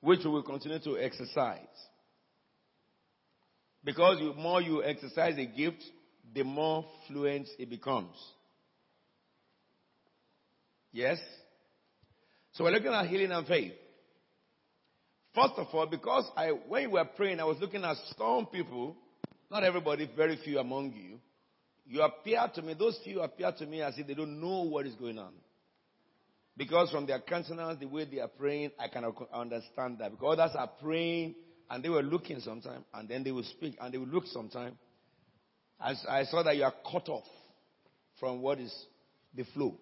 which we will continue to exercise. Because the more you exercise a gift, the more fluent it becomes. Yes? So we're looking at healing and faith. First of all, because I, when you were praying, I was looking at some people, not everybody, very few among you. You appear to me, those few appear to me as if they don't know what is going on. Because from their countenance, the way they are praying, I cannot understand that. Because others are praying and they were looking sometime, and then they will speak and they will look sometime. As I saw that you are cut off from what is the flow.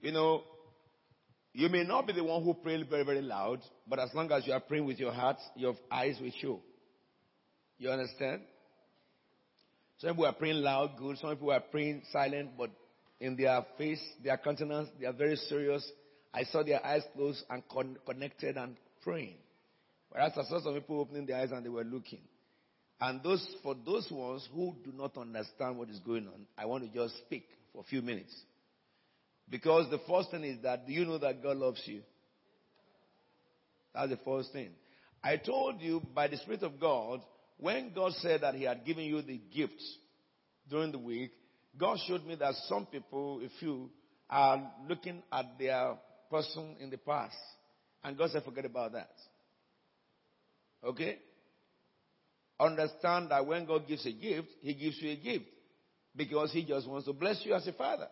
You know, you may not be the one who prayed very, very loud, but as long as you are praying with your heart, your eyes will show. You understand? Some people are praying loud, good. Some people are praying silent, but in their face, their countenance, they are very serious. I saw their eyes closed and con- connected and praying. Whereas I saw some people opening their eyes and they were looking. And those, for those ones who do not understand what is going on, I want to just speak for a few minutes. Because the first thing is that, do you know that God loves you? That's the first thing. I told you by the Spirit of God, when God said that He had given you the gifts during the week, God showed me that some people, a few, are looking at their person in the past. And God said, forget about that. Okay? Understand that when God gives a gift, He gives you a gift because He just wants to bless you as a father.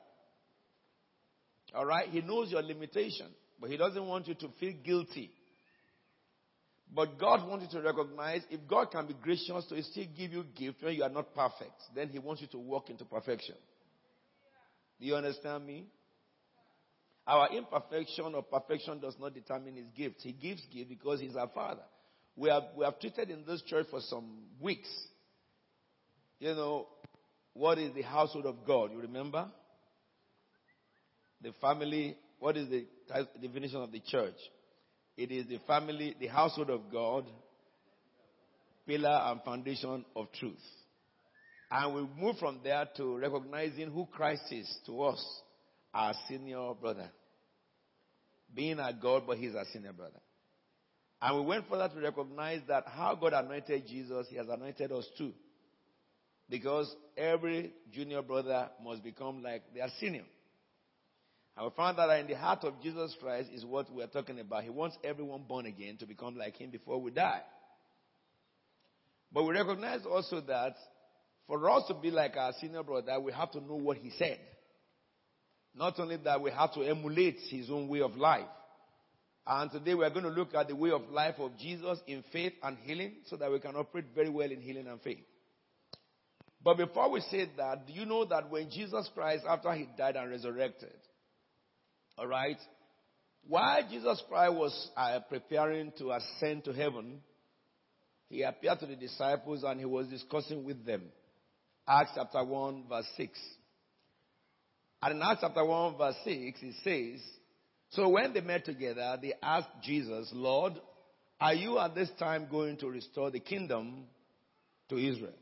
All right? He knows your limitation, but He doesn't want you to feel guilty. But God wants you to recognize if God can be gracious to still give you gift when you are not perfect, then He wants you to walk into perfection. Do you understand me? Our imperfection or perfection does not determine His gift. He gives gift because He's our Father. We have, we have treated in this church for some weeks. You know, what is the household of God? You remember? The family, what is the definition of the church? It is the family, the household of God, pillar and foundation of truth. And we move from there to recognizing who Christ is to us, our senior brother. Being our God, but he's our senior brother. And we went further to recognize that how God anointed Jesus, He has anointed us too. Because every junior brother must become like their senior. And we found that in the heart of Jesus Christ is what we are talking about. He wants everyone born again to become like Him before we die. But we recognize also that for us to be like our senior brother, we have to know what He said. Not only that, we have to emulate His own way of life. And today we are going to look at the way of life of Jesus in faith and healing so that we can operate very well in healing and faith. But before we say that, do you know that when Jesus Christ, after he died and resurrected, all right, while Jesus Christ was uh, preparing to ascend to heaven, he appeared to the disciples and he was discussing with them. Acts chapter 1, verse 6. And in Acts chapter 1, verse 6, it says, so when they met together, they asked Jesus, Lord, are you at this time going to restore the kingdom to Israel?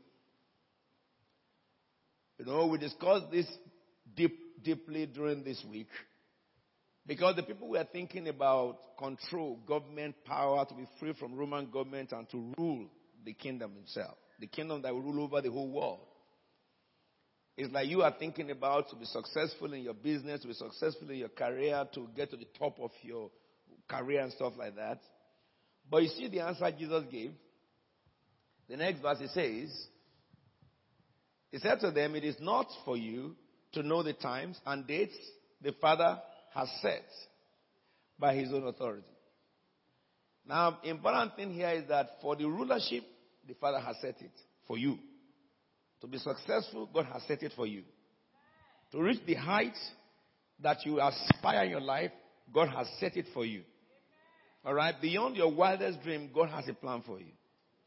You know, we discussed this deep, deeply during this week because the people were thinking about control, government power to be free from Roman government and to rule the kingdom itself, the kingdom that will rule over the whole world. It's like you are thinking about to be successful in your business, to be successful in your career, to get to the top of your career and stuff like that. But you see the answer Jesus gave. The next verse he says, He said to them, It is not for you to know the times and dates the Father has set by his own authority. Now, important thing here is that for the rulership, the Father has set it for you. To be successful, God has set it for you. To reach the heights that you aspire in your life, God has set it for you. All right? Beyond your wildest dream, God has a plan for you.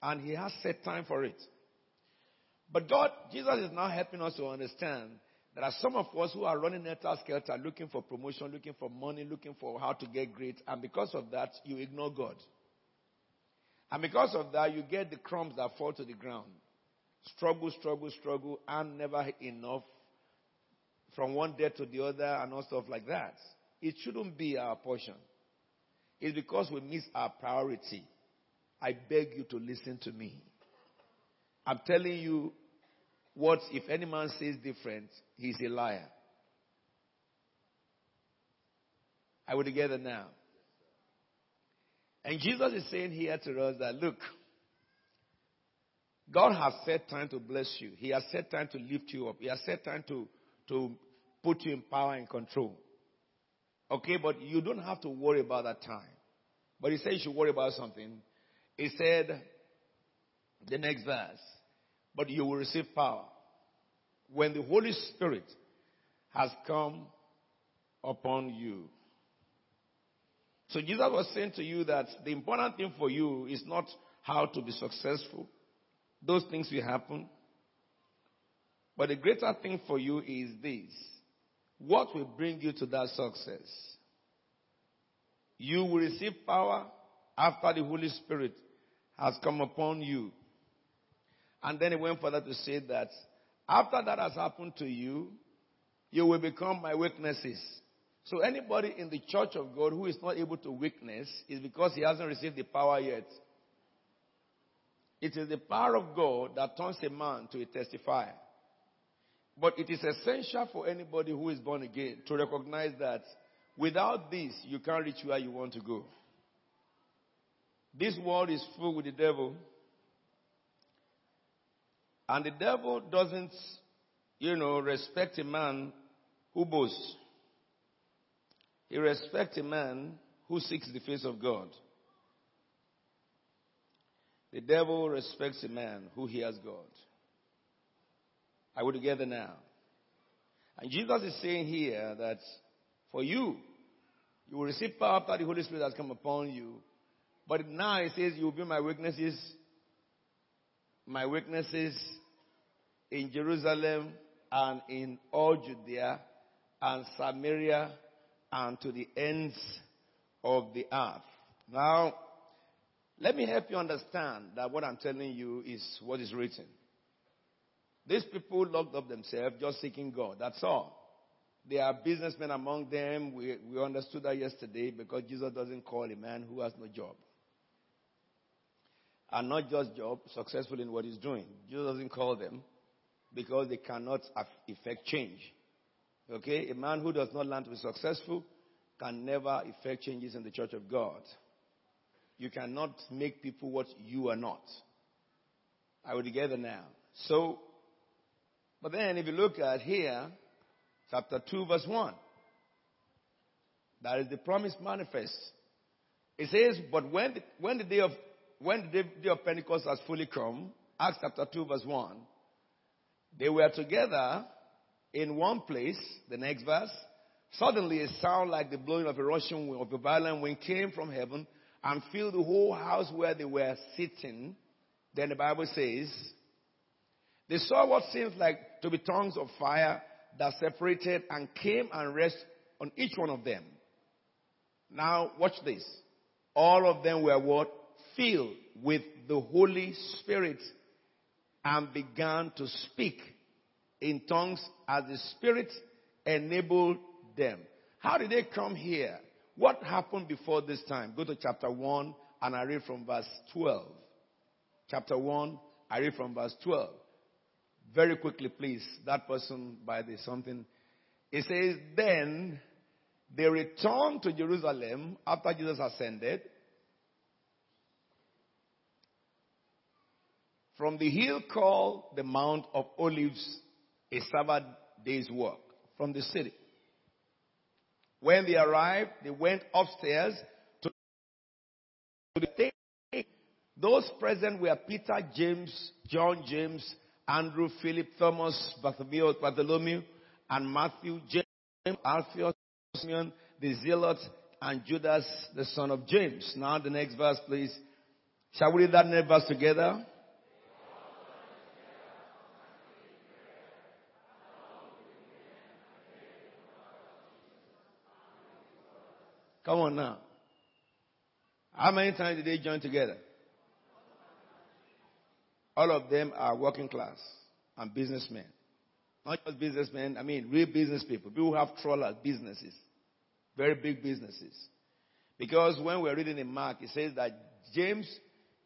And He has set time for it. But God, Jesus is now helping us to understand there are some of us who are running helter skelter, looking for promotion, looking for money, looking for how to get great. And because of that, you ignore God. And because of that, you get the crumbs that fall to the ground struggle, struggle, struggle, and never enough from one day to the other and all stuff like that. It shouldn't be our portion. It's because we miss our priority. I beg you to listen to me. I'm telling you what, if any man says different, he's a liar. Are we together now? And Jesus is saying here to us that, look, God has set time to bless you. He has set time to lift you up. He has set time to, to put you in power and control. Okay, but you don't have to worry about that time. But he said you should worry about something. He said, the next verse, but you will receive power when the Holy Spirit has come upon you. So Jesus was saying to you that the important thing for you is not how to be successful. Those things will happen. But the greater thing for you is this. What will bring you to that success? You will receive power after the Holy Spirit has come upon you. And then he went further to say that after that has happened to you, you will become my witnesses so anybody in the church of God who is not able to witness is because he hasn't received the power yet. It is the power of God that turns a man to a testifier. But it is essential for anybody who is born again to recognize that without this, you can't reach where you want to go. This world is full with the devil. And the devil doesn't, you know, respect a man who boasts. He respects a man who seeks the face of God. The devil respects a man who hears God. Are we together now? And Jesus is saying here that for you, you will receive power after the Holy Spirit has come upon you. But now he says you will be my witnesses, my witnesses in Jerusalem and in all Judea and Samaria and to the ends of the earth. Now, let me help you understand that what I'm telling you is what is written. These people locked up themselves just seeking God. That's all. There are businessmen among them. We, we understood that yesterday because Jesus doesn't call a man who has no job. And not just job, successful in what he's doing. Jesus doesn't call them because they cannot effect change. Okay? A man who does not learn to be successful can never effect changes in the church of God. You cannot make people what you are not. Are we together now? So, but then if you look at here, chapter 2, verse 1, that is the promise manifest. It says, but when the, when the day of when the day of Pentecost has fully come, Acts chapter 2, verse 1, they were together in one place, the next verse. Suddenly a sound like the blowing of a rushing wind, of a violent wind came from heaven and filled the whole house where they were sitting. Then the Bible says, they saw what seemed like to be tongues of fire that separated and came and rest on each one of them. Now watch this. All of them were what? Filled with the Holy Spirit and began to speak in tongues as the Spirit enabled them. How did they come here? What happened before this time? Go to chapter 1 and I read from verse 12. Chapter 1, I read from verse 12. Very quickly, please. That person by the something. It says, Then they returned to Jerusalem after Jesus ascended from the hill called the Mount of Olives a Sabbath day's work from the city. When they arrived, they went upstairs to the table. Those present were Peter, James, John, James, Andrew, Philip, Thomas, Bartholomew, Bartholomew and Matthew, James, Alphaeus, Simeon, the Zealot, and Judas, the son of James. Now the next verse, please. Shall we read that next verse together? Come on now. How many times did they join together? All of them are working class and businessmen. Not just businessmen, I mean real business people. People who have trawler businesses. Very big businesses. Because when we're reading in Mark, it says that James,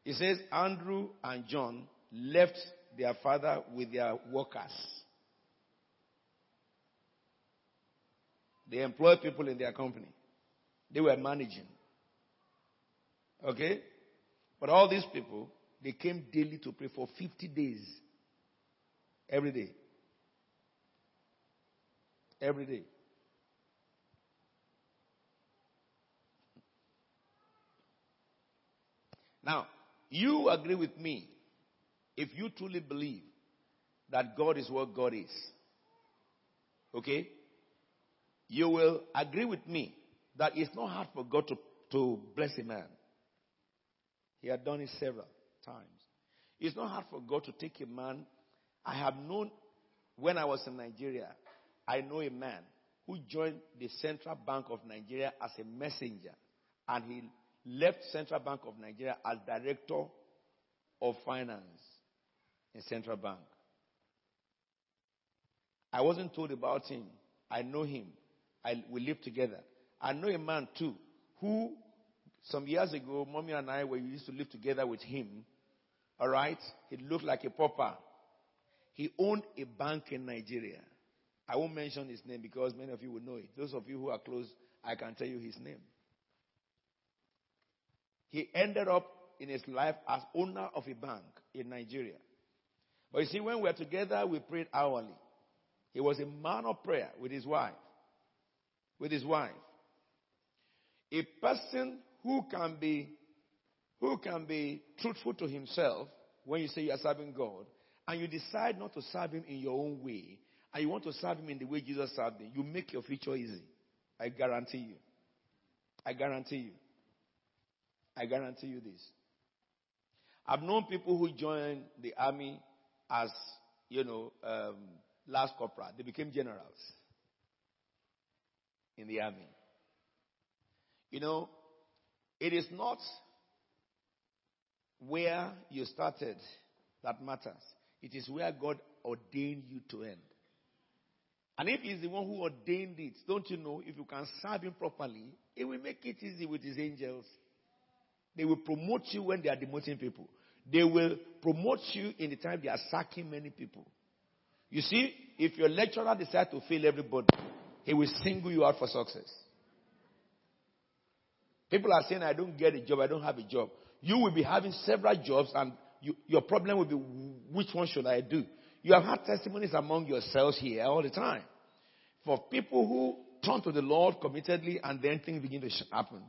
it says Andrew and John left their father with their workers. They employed people in their company. They were managing. Okay? But all these people, they came daily to pray for 50 days. Every day. Every day. Now, you agree with me if you truly believe that God is what God is. Okay? You will agree with me that it's not hard for God to, to bless a man. He had done it several times. It's not hard for God to take a man. I have known when I was in Nigeria, I know a man who joined the Central Bank of Nigeria as a messenger and he left Central Bank of Nigeria as director of finance in Central Bank. I wasn't told about him. I know him. I, we live together. I know a man too who some years ago, mommy and I were used to live together with him. All right? He looked like a pauper. He owned a bank in Nigeria. I won't mention his name because many of you will know it. Those of you who are close, I can tell you his name. He ended up in his life as owner of a bank in Nigeria. But you see, when we were together, we prayed hourly. He was a man of prayer with his wife. With his wife. A person who can be who can be truthful to himself when you say you are serving God and you decide not to serve him in your own way and you want to serve him in the way Jesus served him, you make your future easy. I guarantee you. I guarantee you. I guarantee you this. I've known people who joined the army as, you know, um, last corporal. They became generals in the army. You know, it is not where you started that matters. It is where God ordained you to end. And if He's the one who ordained it, don't you know, if you can serve Him properly, He will make it easy with His angels. They will promote you when they are demoting people. They will promote you in the time they are sacking many people. You see, if your lecturer decides to fail everybody, he will single you out for success. People are saying, I don't get a job, I don't have a job. You will be having several jobs, and you, your problem will be, which one should I do? You have had testimonies among yourselves here all the time. For people who turn to the Lord committedly and then things begin to happen.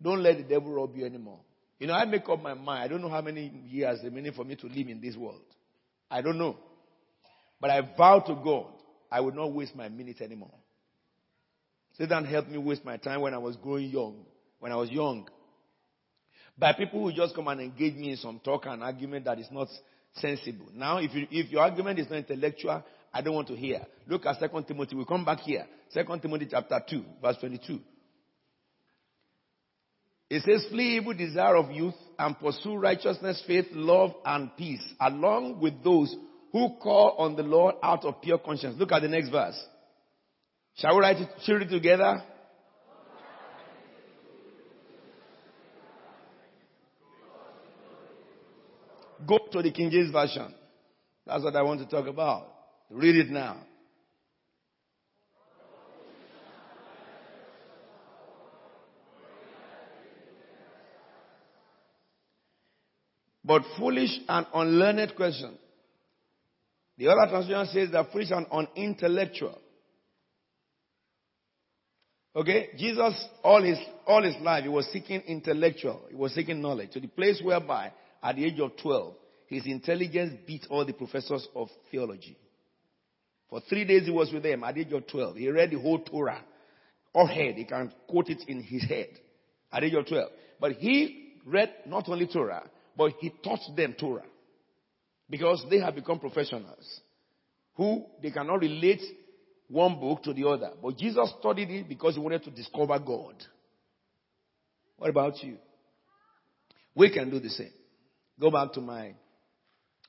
Don't let the devil rob you anymore. You know, I make up my mind. I don't know how many years remaining for me to live in this world. I don't know. But I vow to God, I will not waste my minute anymore. Satan helped me waste my time when I was growing young, when I was young. By people who just come and engage me in some talk and argument that is not sensible. Now, if, you, if your argument is not intellectual, I don't want to hear. Look at 2 Timothy. We come back here. 2 Timothy chapter 2, verse 22. It says, flee evil desire of youth and pursue righteousness, faith, love, and peace, along with those who call on the Lord out of pure conscience. Look at the next verse. Shall we write it, together? Go to the King James Version. That's what I want to talk about. Read it now. But foolish and unlearned question. The other translation says that foolish and unintellectual. Okay? Jesus, all his, all his life, he was seeking intellectual. He was seeking knowledge. To the place whereby, at the age of 12, his intelligence beat all the professors of theology. For three days he was with them at the age of 12. He read the whole Torah. All head. He can quote it in his head at the age of 12. But he read not only Torah, but he taught them Torah. Because they have become professionals who they cannot relate one book to the other. But Jesus studied it because he wanted to discover God. What about you? We can do the same. Go back to my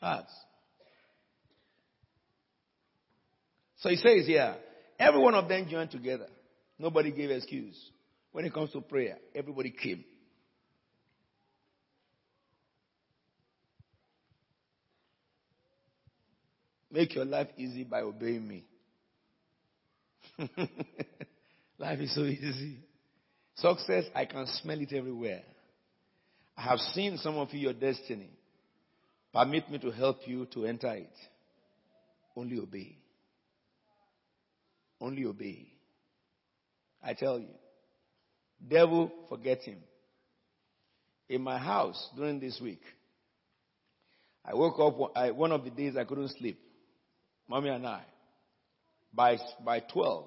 Acts. So he says here, every one of them joined together. Nobody gave excuse. When it comes to prayer, everybody came. Make your life easy by obeying me. life is so easy. Success, I can smell it everywhere. I have seen some of you your destiny. Permit me to help you to enter it. Only obey. Only obey. I tell you. Devil, forget him. In my house during this week, I woke up I, one of the days I couldn't sleep. Mommy and I. By, by 12,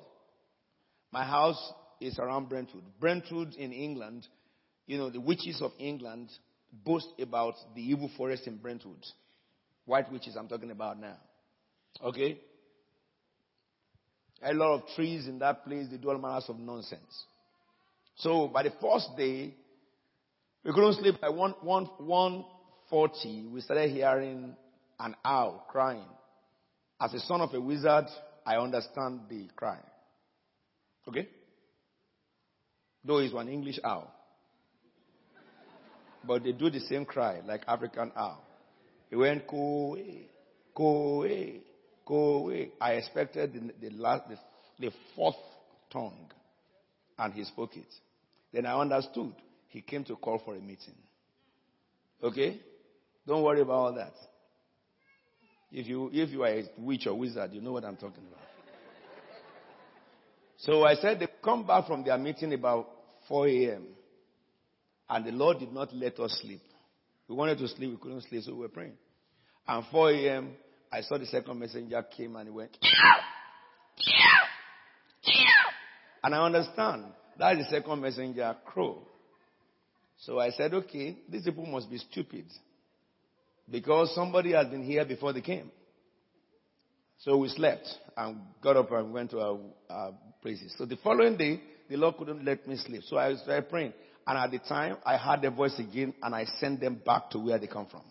my house is around Brentwood. Brentwood in England, you know, the witches of England boast about the evil forest in Brentwood. White witches I'm talking about now. Okay? A lot of trees in that place, they do all manners of nonsense. So by the first day, we couldn't sleep by 1, 1, 140. We started hearing an owl crying. As a son of a wizard, I understand the cry. Okay? Though it's an English owl. But they do the same cry like African owl. He went, go away, go away, go away. I expected the, the last, the, the fourth tongue. And he spoke it. Then I understood. He came to call for a meeting. Okay? Don't worry about all that. If you, if you are a witch or wizard, you know what I'm talking about. So I said they come back from their meeting about 4 a.m. And the Lord did not let us sleep. We wanted to sleep, we couldn't sleep, so we were praying. And 4 a.m., I saw the second messenger came and he went, and I understand that is the second messenger crow. So I said, okay, these people must be stupid. Because somebody has been here before they came. So we slept and got up and went to our, our places. So the following day, the Lord couldn't let me sleep. So I started praying. And at the time, I heard the voice again and I sent them back to where they come from.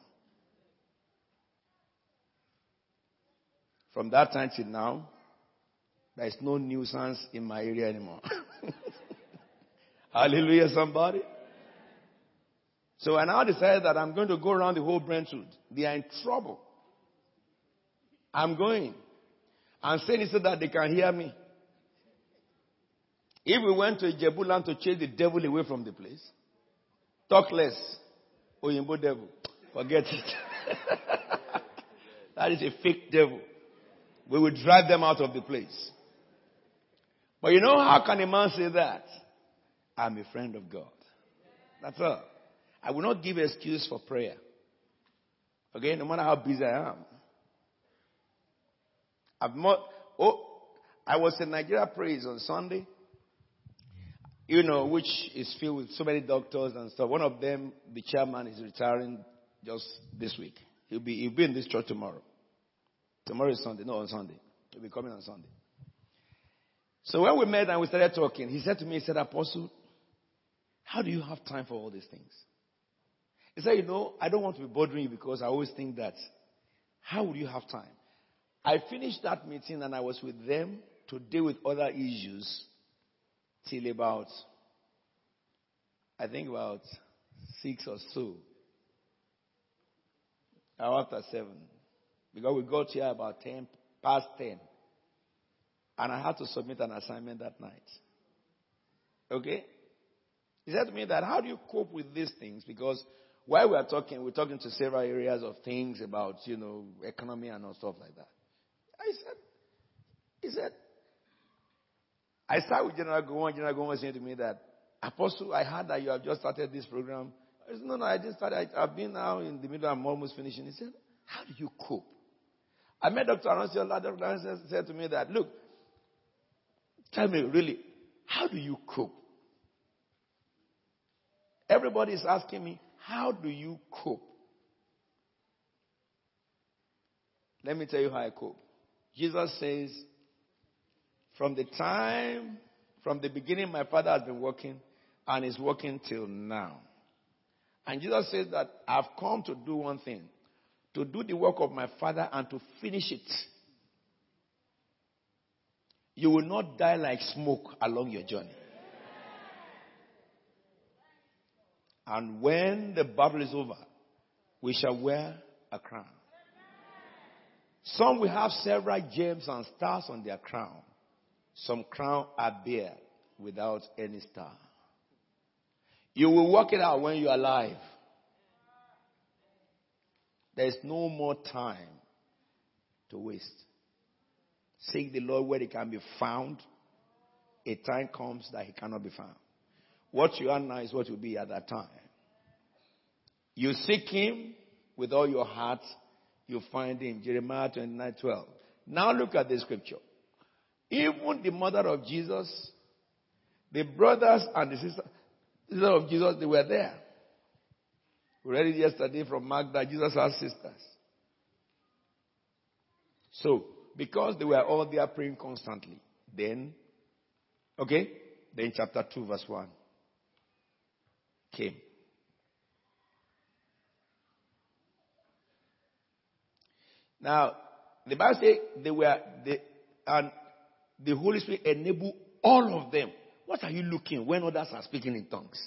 From that time till now, there is no nuisance in my area anymore. Hallelujah, somebody. So I now decided that I'm going to go around the whole Brentwood. They are in trouble. I'm going. I'm saying it so that they can hear me. If we went to Jebuland to chase the devil away from the place, talk less. Oyinbo devil. Forget it. that is a fake devil. We will drive them out of the place. But you know how can a man say that? I'm a friend of God. That's all. I will not give excuse for prayer. Okay, no matter how busy I am. I've not, oh, I was in Nigeria praise on Sunday, you know, which is filled with so many doctors and stuff. One of them, the chairman, is retiring just this week. He'll be, he'll be in this church tomorrow. Tomorrow is Sunday, no, on Sunday. He'll be coming on Sunday. So when we met and we started talking, he said to me, he said, Apostle, how do you have time for all these things? He said, You know, I don't want to be bothering you because I always think that, how would you have time? I finished that meeting and I was with them to deal with other issues till about, I think about six or so. after seven. Because we got here about 10, past 10. And I had to submit an assignment that night. Okay? He said to me that, how do you cope with these things? Because while we are talking, we're talking to several areas of things about, you know, economy and all stuff like that. I said, he said, I started with General Gowon. General Gowon was saying to me that, Apostle, I heard that you have just started this program. I said, no, no, I just started. I, have been now in the middle. I'm almost finishing. He said, how do you cope? I met Dr. Anansi Dr. Anansi said to me that, look, tell me really, how do you cope? Everybody is asking me, how do you cope? Let me tell you how I cope. Jesus says, from the time, from the beginning, my father has been working and is working till now. And Jesus says that I've come to do one thing to do the work of my father and to finish it. You will not die like smoke along your journey. And when the battle is over, we shall wear a crown. Some will have several gems and stars on their crown. Some crown are bare without any star. You will work it out when you are alive. There is no more time to waste. Seek the Lord where he can be found. A time comes that he cannot be found. What you are now is what will be at that time. You seek him with all your heart, you find him. Jeremiah 29 12. Now look at the scripture. Even the mother of Jesus, the brothers and the sisters of Jesus, they were there. We read it yesterday from Mark that Jesus has sisters. So, because they were all there praying constantly, then, okay, then chapter 2, verse 1 came. Now, the Bible says they were, and the Holy Spirit enabled all of them. What are you looking when others are speaking in tongues?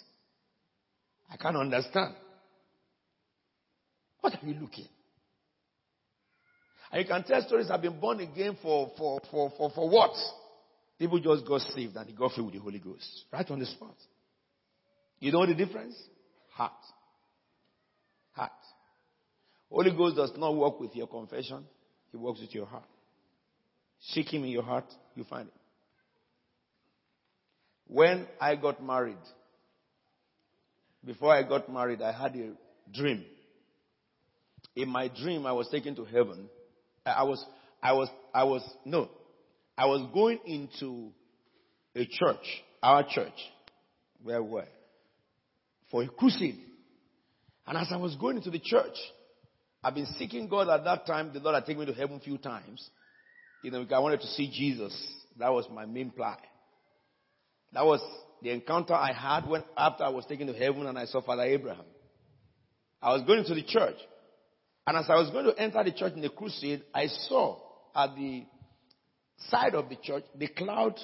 I can't understand. What are you looking? And you can tell stories I've been born again for, for, for, for, for what? People just got saved and they got filled with the Holy Ghost. Right on the spot. You know the difference? Heart. Heart. Holy Ghost does not work with your confession. He works with your heart. Seek Him in your heart, you find Him. When I got married, before I got married, I had a dream. In my dream, I was taken to heaven. I was, I was, I was, no, I was going into a church, our church, where we were, for a crusade. And as I was going into the church, I've been seeking God at that time. The Lord had taken me to heaven a few times. You know, I wanted to see Jesus. That was my main plan. That was the encounter I had when after I was taken to heaven and I saw Father Abraham. I was going to the church. And as I was going to enter the church in the crusade, I saw at the side of the church the cloud.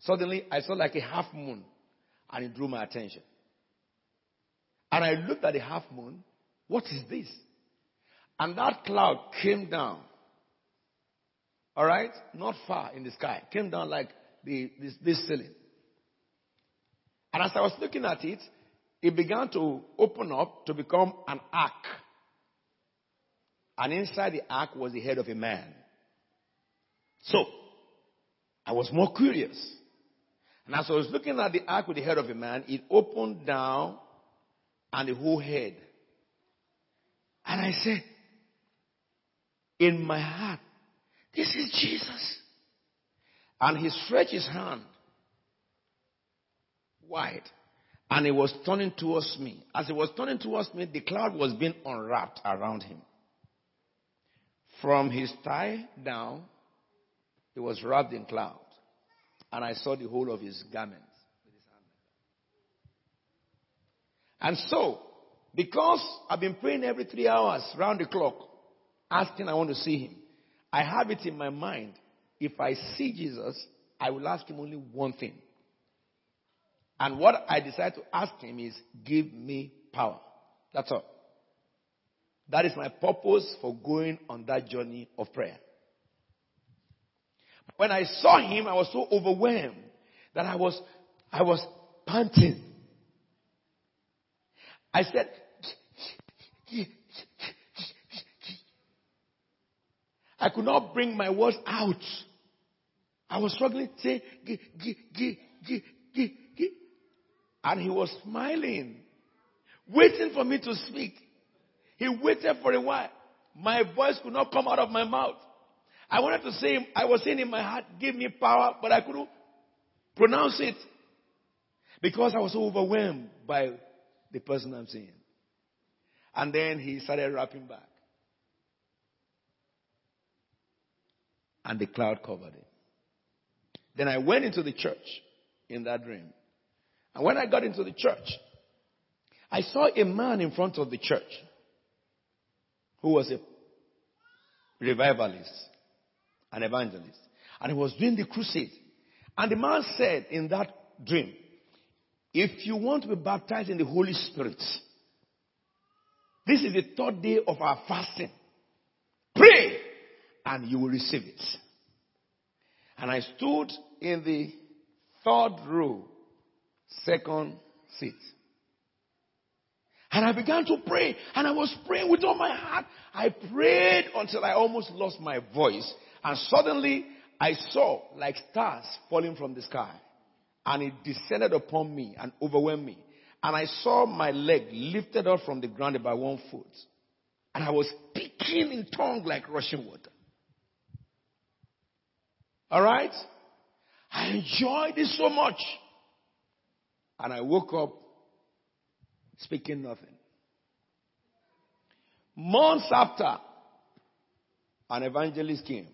Suddenly, I saw like a half moon, and it drew my attention. And I looked at the half moon. What is this? And that cloud came down. All right? Not far in the sky. Came down like the, this, this ceiling. And as I was looking at it, it began to open up to become an ark. And inside the ark was the head of a man. So, I was more curious. And as I was looking at the ark with the head of a man, it opened down and the whole head. And I said, in my heart, this is Jesus. And he stretched his hand wide and he was turning towards me. As he was turning towards me, the cloud was being unwrapped around him. From his thigh down, he was wrapped in cloud. And I saw the whole of his garments. And so, because I've been praying every three hours round the clock, asking, I want to see him. I have it in my mind. If I see Jesus, I will ask him only one thing. And what I decide to ask him is, give me power. That's all. That is my purpose for going on that journey of prayer. When I saw him, I was so overwhelmed that I was, I was panting. I said, I could not bring my words out. I was struggling to say. And he was smiling, waiting for me to speak. He waited for a while. My voice could not come out of my mouth. I wanted to say, I was saying in my heart, give me power, but I couldn't pronounce it because I was overwhelmed by the person I'm seeing. And then he started wrapping back. And the cloud covered it. Then I went into the church in that dream. And when I got into the church, I saw a man in front of the church who was a revivalist, an evangelist, and he was doing the crusade. And the man said in that dream, If you want to be baptized in the Holy Spirit, this is the third day of our fasting. And you will receive it. And I stood in the third row, second seat. And I began to pray. And I was praying with all my heart. I prayed until I almost lost my voice. And suddenly I saw like stars falling from the sky. And it descended upon me and overwhelmed me. And I saw my leg lifted up from the ground by one foot. And I was speaking in tongue like rushing water. Alright? I enjoyed it so much. And I woke up speaking nothing. Months after, an evangelist came.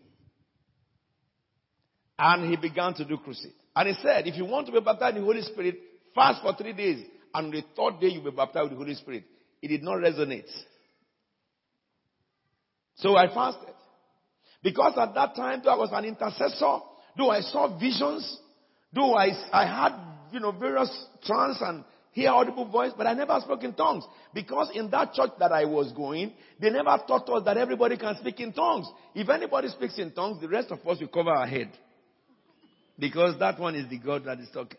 And he began to do crusade. And he said, if you want to be baptized in the Holy Spirit, fast for three days. And on the third day you'll be baptized with the Holy Spirit. It did not resonate. So I fasted. Because at that time, though I was an intercessor, though I saw visions, though I, I had, you know, various trance and hear audible voice, but I never spoke in tongues. Because in that church that I was going, they never taught us that everybody can speak in tongues. If anybody speaks in tongues, the rest of us will cover our head. Because that one is the God that is talking.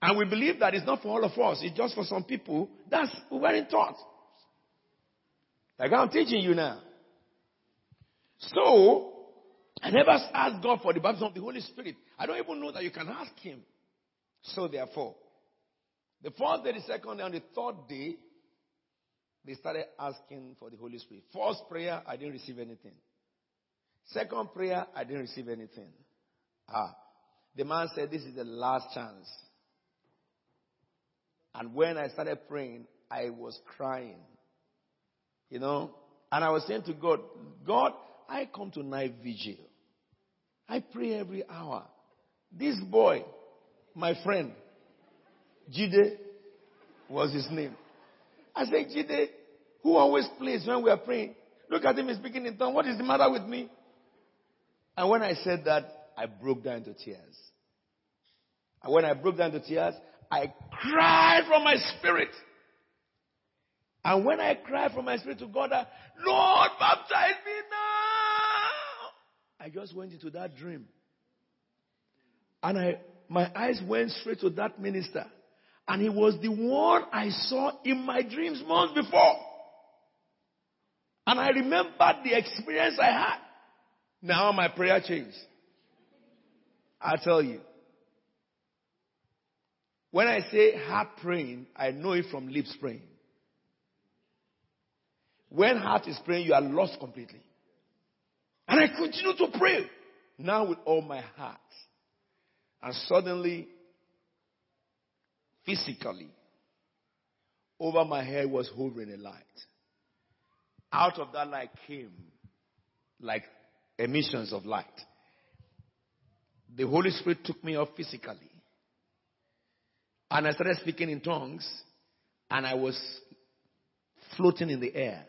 And we believe that it's not for all of us, it's just for some people. That's we weren't taught. Like I'm teaching you now. So, I never asked God for the baptism of the Holy Spirit. I don't even know that you can ask Him. So therefore, the fourth day, the second day, and the third day, they started asking for the Holy Spirit. First prayer, I didn't receive anything. Second prayer, I didn't receive anything. Ah. The man said, This is the last chance. And when I started praying, I was crying. You know? And I was saying to God, God, I come to night vigil. I pray every hour. This boy, my friend, Jide was his name. I said, Jide, who always plays when we are praying? Look at him he's speaking in tongues. What is the matter with me? And when I said that, I broke down into tears. And when I broke down into tears, I cried from my spirit. And when I cried from my spirit to God, I, Lord, baptize. I just went into that dream. And I, my eyes went straight to that minister. And he was the one I saw in my dreams months before. And I remembered the experience I had. Now my prayer changed. I tell you. When I say heart praying, I know it from lips praying. When heart is praying, you are lost completely. And I continue to pray now with all my heart. And suddenly physically. Over my head was hovering a light. Out of that light came like emissions of light. The Holy Spirit took me up physically. And I started speaking in tongues, and I was floating in the air.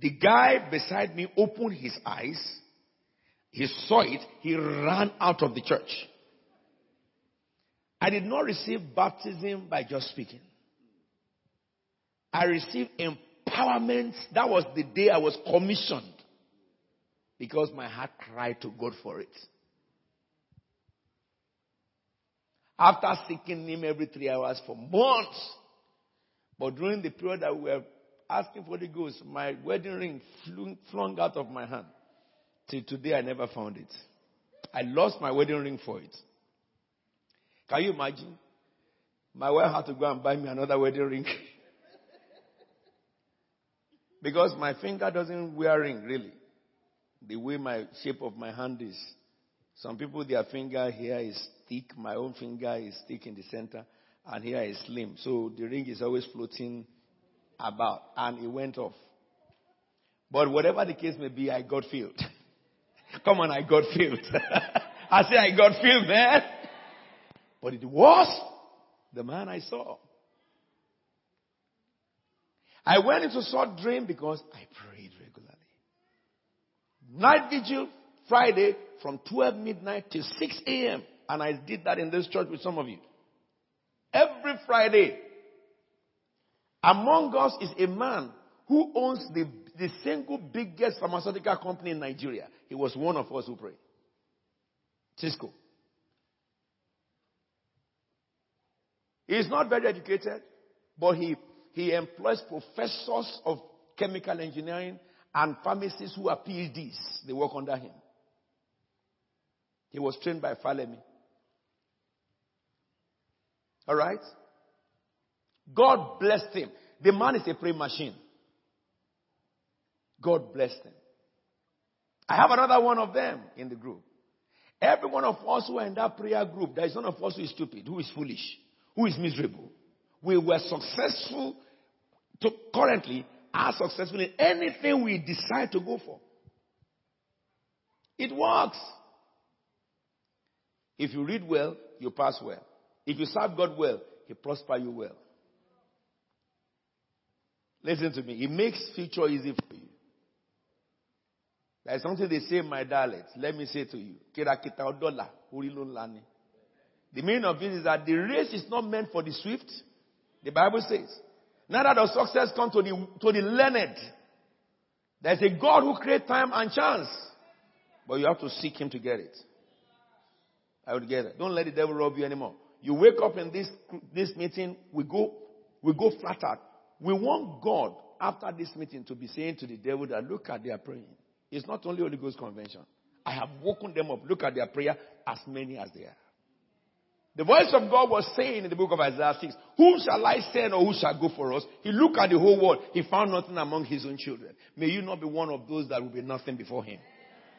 The guy beside me opened his eyes. He saw it. He ran out of the church. I did not receive baptism by just speaking. I received empowerment. That was the day I was commissioned because my heart cried to God for it. After seeking Him every three hours for months, but during the period that we were asking for the ghost, my wedding ring flung out of my hand. Till today, I never found it. I lost my wedding ring for it. Can you imagine? My wife had to go and buy me another wedding ring. because my finger doesn't wear ring, really. The way my shape of my hand is. Some people, their finger here is thick. My own finger is thick in the center. And here is slim. So the ring is always floating about. And it went off. But whatever the case may be, I got filled. Come on, I got filled. I say I got filled, man. But it was the man I saw. I went into short dream because I prayed regularly. Night vigil, Friday, from 12 midnight till 6 a.m. And I did that in this church with some of you. Every Friday. Among us is a man who owns the, the single biggest pharmaceutical company in Nigeria. He was one of us who prayed. Cisco. He is not very educated, but he, he employs professors of chemical engineering and pharmacists who are PhDs. They work under him. He was trained by Falemi. All right? God blessed him. The man is a praying machine. God blessed him. I have another one of them in the group. Every one of us who are in that prayer group, there is none of us who is stupid, who is foolish, who is miserable. We were successful to currently are successful in anything we decide to go for. It works. If you read well, you pass well. If you serve God well, He prosper you well. Listen to me. It makes future easy for you. There's something they say in my dialect. Let me say to you. The meaning of this is that the race is not meant for the swift. The Bible says. Neither does success come to the, to the learned. There's a God who creates time and chance. But you have to seek Him to get it. I would get it. Don't let the devil rob you anymore. You wake up in this, this meeting, we go, we go flat out. We want God after this meeting to be saying to the devil that look at their praying. It's not only Holy Ghost convention. I have woken them up. Look at their prayer, as many as they are. The voice of God was saying in the book of Isaiah 6, Who shall I send or who shall go for us? He looked at the whole world. He found nothing among his own children. May you not be one of those that will be nothing before him.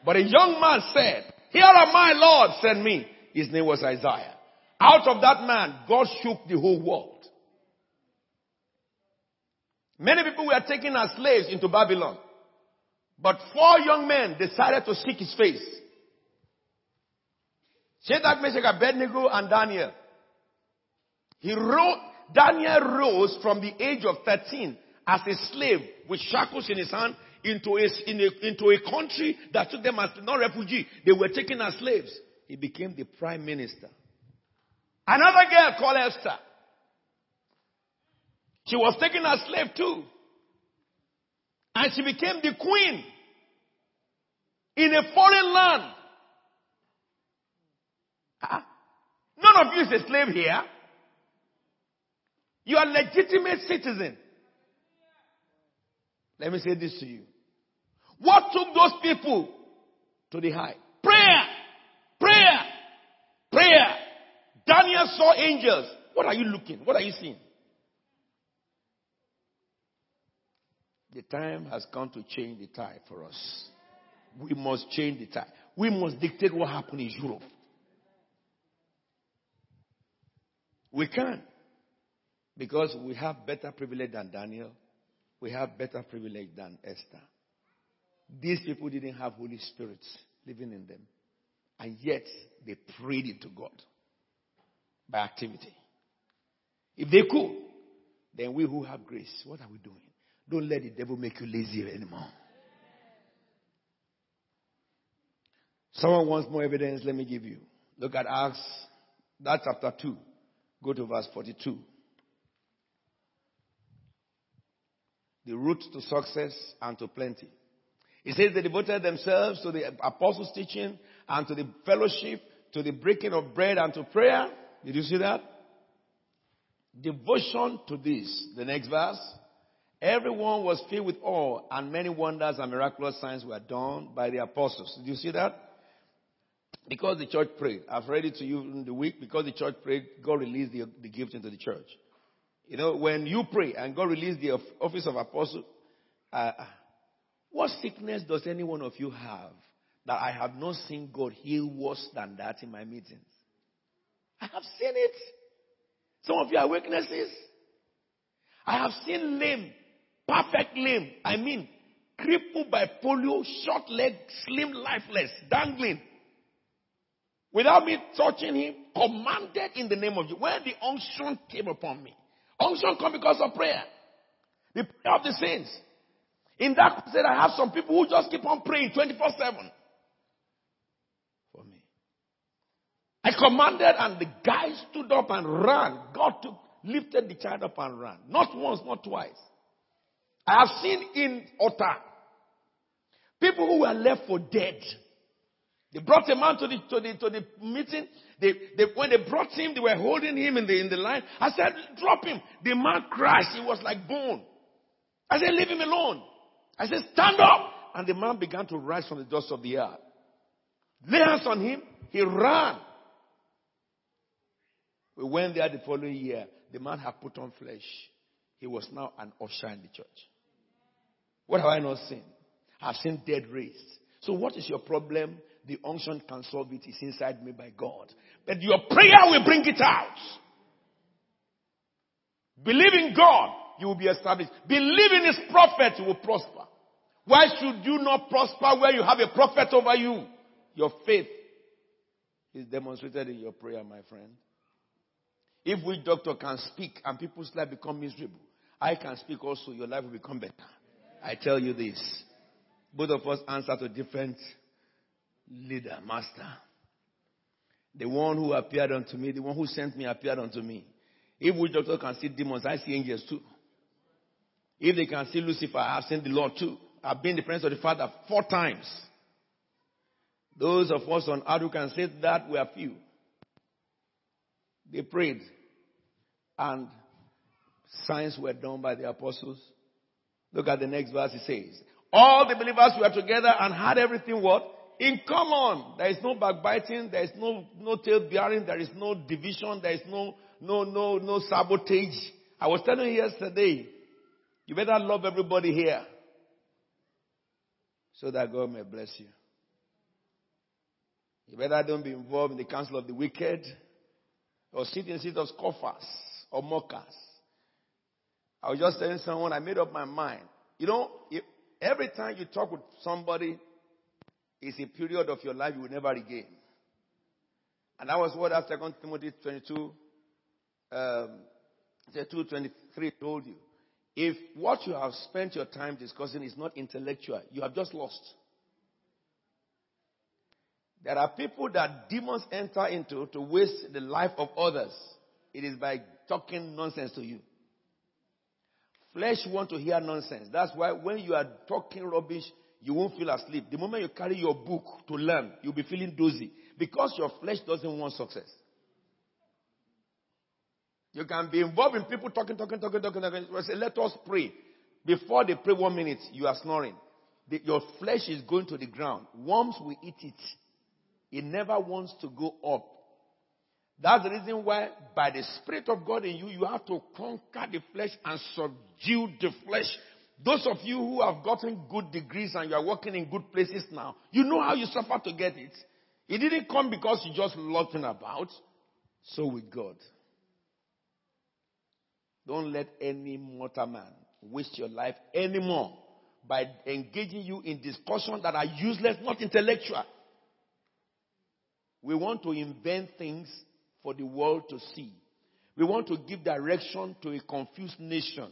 But a young man said, Here am I, Lord, send me. His name was Isaiah. Out of that man, God shook the whole world. Many people were taken as slaves into Babylon. But four young men decided to seek his face. Shadrach, Meshach, Abednego, and Daniel. He wrote, Daniel rose from the age of 13 as a slave with shackles in his hand into a, in a, into a country that took them as not refugee. They were taken as slaves. He became the prime minister. Another girl called Esther. She was taken as slave too. And she became the queen in a foreign land. None of you is a slave here. You are legitimate citizen. Let me say this to you. What took those people to the high? Prayer! Prayer! Prayer! Daniel saw angels. What are you looking? What are you seeing? The time has come to change the tide for us. We must change the tide. We must dictate what happened in Europe. We can. Because we have better privilege than Daniel. We have better privilege than Esther. These people didn't have Holy Spirits living in them. And yet they prayed it to God by activity. If they could, then we who have grace, what are we doing? Don't let the devil make you lazy anymore. Someone wants more evidence, let me give you. Look at Acts, that chapter 2. Go to verse 42. The route to success and to plenty. He says they devoted themselves to the apostles' teaching and to the fellowship, to the breaking of bread and to prayer. Did you see that? Devotion to this. The next verse. Everyone was filled with awe and many wonders and miraculous signs were done by the apostles. Did you see that? Because the church prayed. I've read it to you in the week. Because the church prayed, God released the, the gift into the church. You know, when you pray and God released the office of apostle, uh, what sickness does any one of you have that I have not seen God heal worse than that in my meetings? I have seen it. Some of you are witnesses. I have seen lame, perfect lame. I mean, crippled by polio, short leg, slim, lifeless, dangling without me touching him, commanded in the name of Jesus. When the unction came upon me, unction come because of prayer. The prayer of the saints. In that said, I have some people who just keep on praying 24 7 for me. I commanded and the guy stood up and ran. God took, lifted the child up and ran. Not once, not twice. I have seen in Ota people who were left for dead. They brought a man to the, to the, to the meeting. They, they, when they brought him, they were holding him in the, in the line. I said, drop him. The man crashed. He was like bone. I said, leave him alone. I said, stand up. And the man began to rise from the dust of the earth. Lay hands on him. He ran. We went there the following year. The man had put on flesh. He was now an usher in the church. What have I not seen? I've seen dead raised. So what is your problem? The unction can solve it. It's inside me by God. But your prayer will bring it out. Believe in God, you will be established. Believe in His prophet, you will prosper. Why should you not prosper where you have a prophet over you? Your faith is demonstrated in your prayer, my friend. If we doctor can speak and people's life become miserable, I can speak also, your life will become better. I tell you this. Both of us answer to different leader, master. The one who appeared unto me, the one who sent me appeared unto me. If we doctor can see demons, I see angels too. If they can see Lucifer, I've seen the Lord too. I've been the presence of the Father four times. Those of us on earth who can say that we are few. They prayed. And signs were done by the apostles. Look at the next verse. It says, All the believers were together and had everything what? In common. There is no backbiting. There is no, no tail bearing. There is no division. There is no, no, no, no sabotage. I was telling you yesterday, you better love everybody here so that God may bless you. You better don't be involved in the counsel of the wicked or sit in the seat of scoffers or mockers. I was just telling someone, I made up my mind. You know, if, every time you talk with somebody, it's a period of your life you will never regain. And that was what that Second Timothy 22, um, 2, 23 told you. If what you have spent your time discussing is not intellectual, you have just lost. There are people that demons enter into to waste the life of others. It is by talking nonsense to you. Flesh want to hear nonsense. That's why when you are talking rubbish, you won't feel asleep. The moment you carry your book to learn, you'll be feeling dozy because your flesh doesn't want success. You can be involved in people talking, talking, talking, talking, talking. Say, let us pray. Before they pray one minute, you are snoring. The, your flesh is going to the ground. Worms will eat it. It never wants to go up. That's the reason why, by the Spirit of God in you, you have to conquer the flesh and subdue the flesh. Those of you who have gotten good degrees and you are working in good places now, you know how you suffer to get it. It didn't come because you just looking about. So with God. Don't let any mortal man waste your life anymore by engaging you in discussions that are useless, not intellectual. We want to invent things for the world to see. We want to give direction to a confused nation.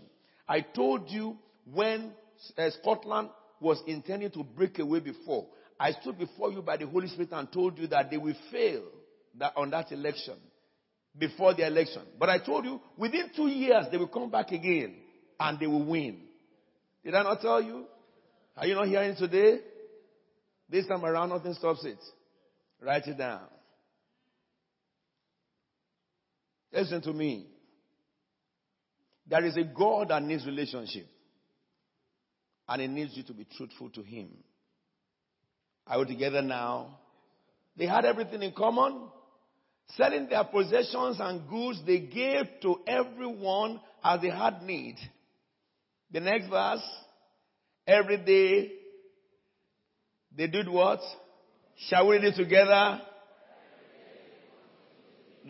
I told you when uh, Scotland was intending to break away before, I stood before you by the Holy Spirit and told you that they will fail that on that election before the election. But I told you within two years they will come back again and they will win. Did I not tell you? Are you not hearing today? This time around, nothing stops it. Write it down. Listen to me. There is a God that needs relationship. And he needs you to be truthful to him. Are we together now? They had everything in common. Selling their possessions and goods, they gave to everyone as they had need. The next verse. Every day, they did what? Shall we read it together?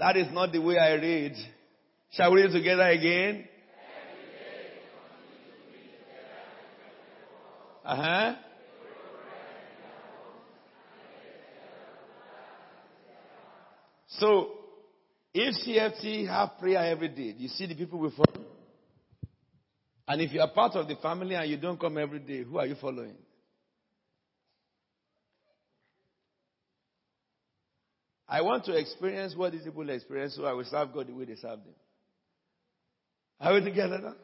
That is not the way I read. Shall we read together again? Uh huh. So, if CFT have prayer every day, you see the people will follow. And if you are part of the family and you don't come every day, who are you following? I want to experience what these people experience, so I will serve God the way they serve them. Are we together now?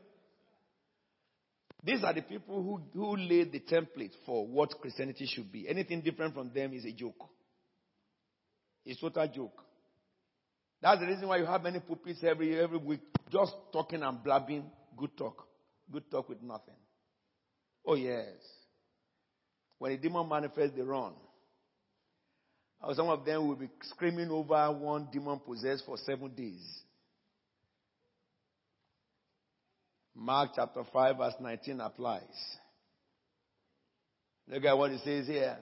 These are the people who, who laid the template for what Christianity should be. Anything different from them is a joke. It's total joke. That's the reason why you have many pulpits every every week just talking and blabbing good talk. Good talk with nothing. Oh yes. When a demon manifests, they run. Some of them will be screaming over one demon possessed for seven days. Mark chapter 5, verse 19 applies. Look at what it says here.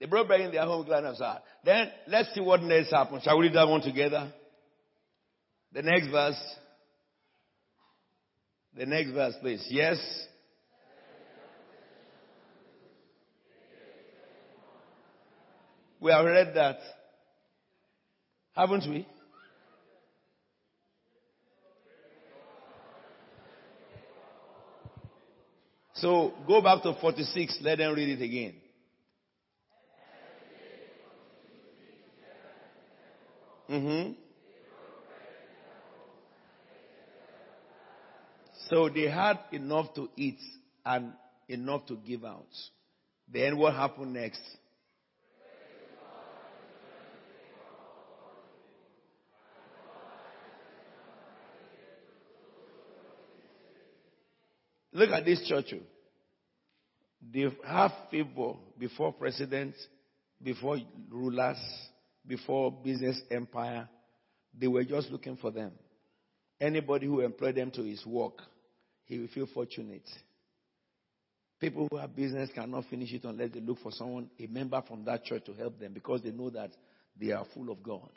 They brought back in their home glad of heart. Then let's see what next happens. Shall we read that one together? The next verse. The next verse, please. Yes. We have read that. Haven't we? So go back to 46. Let them read it again. Mm-hmm. So they had enough to eat and enough to give out. Then what happened next? Look at this church. Oh. They have favor before presidents, before rulers, before business empire. They were just looking for them. Anybody who employed them to his work, he will feel fortunate. People who have business cannot finish it unless they look for someone, a member from that church to help them because they know that they are full of God.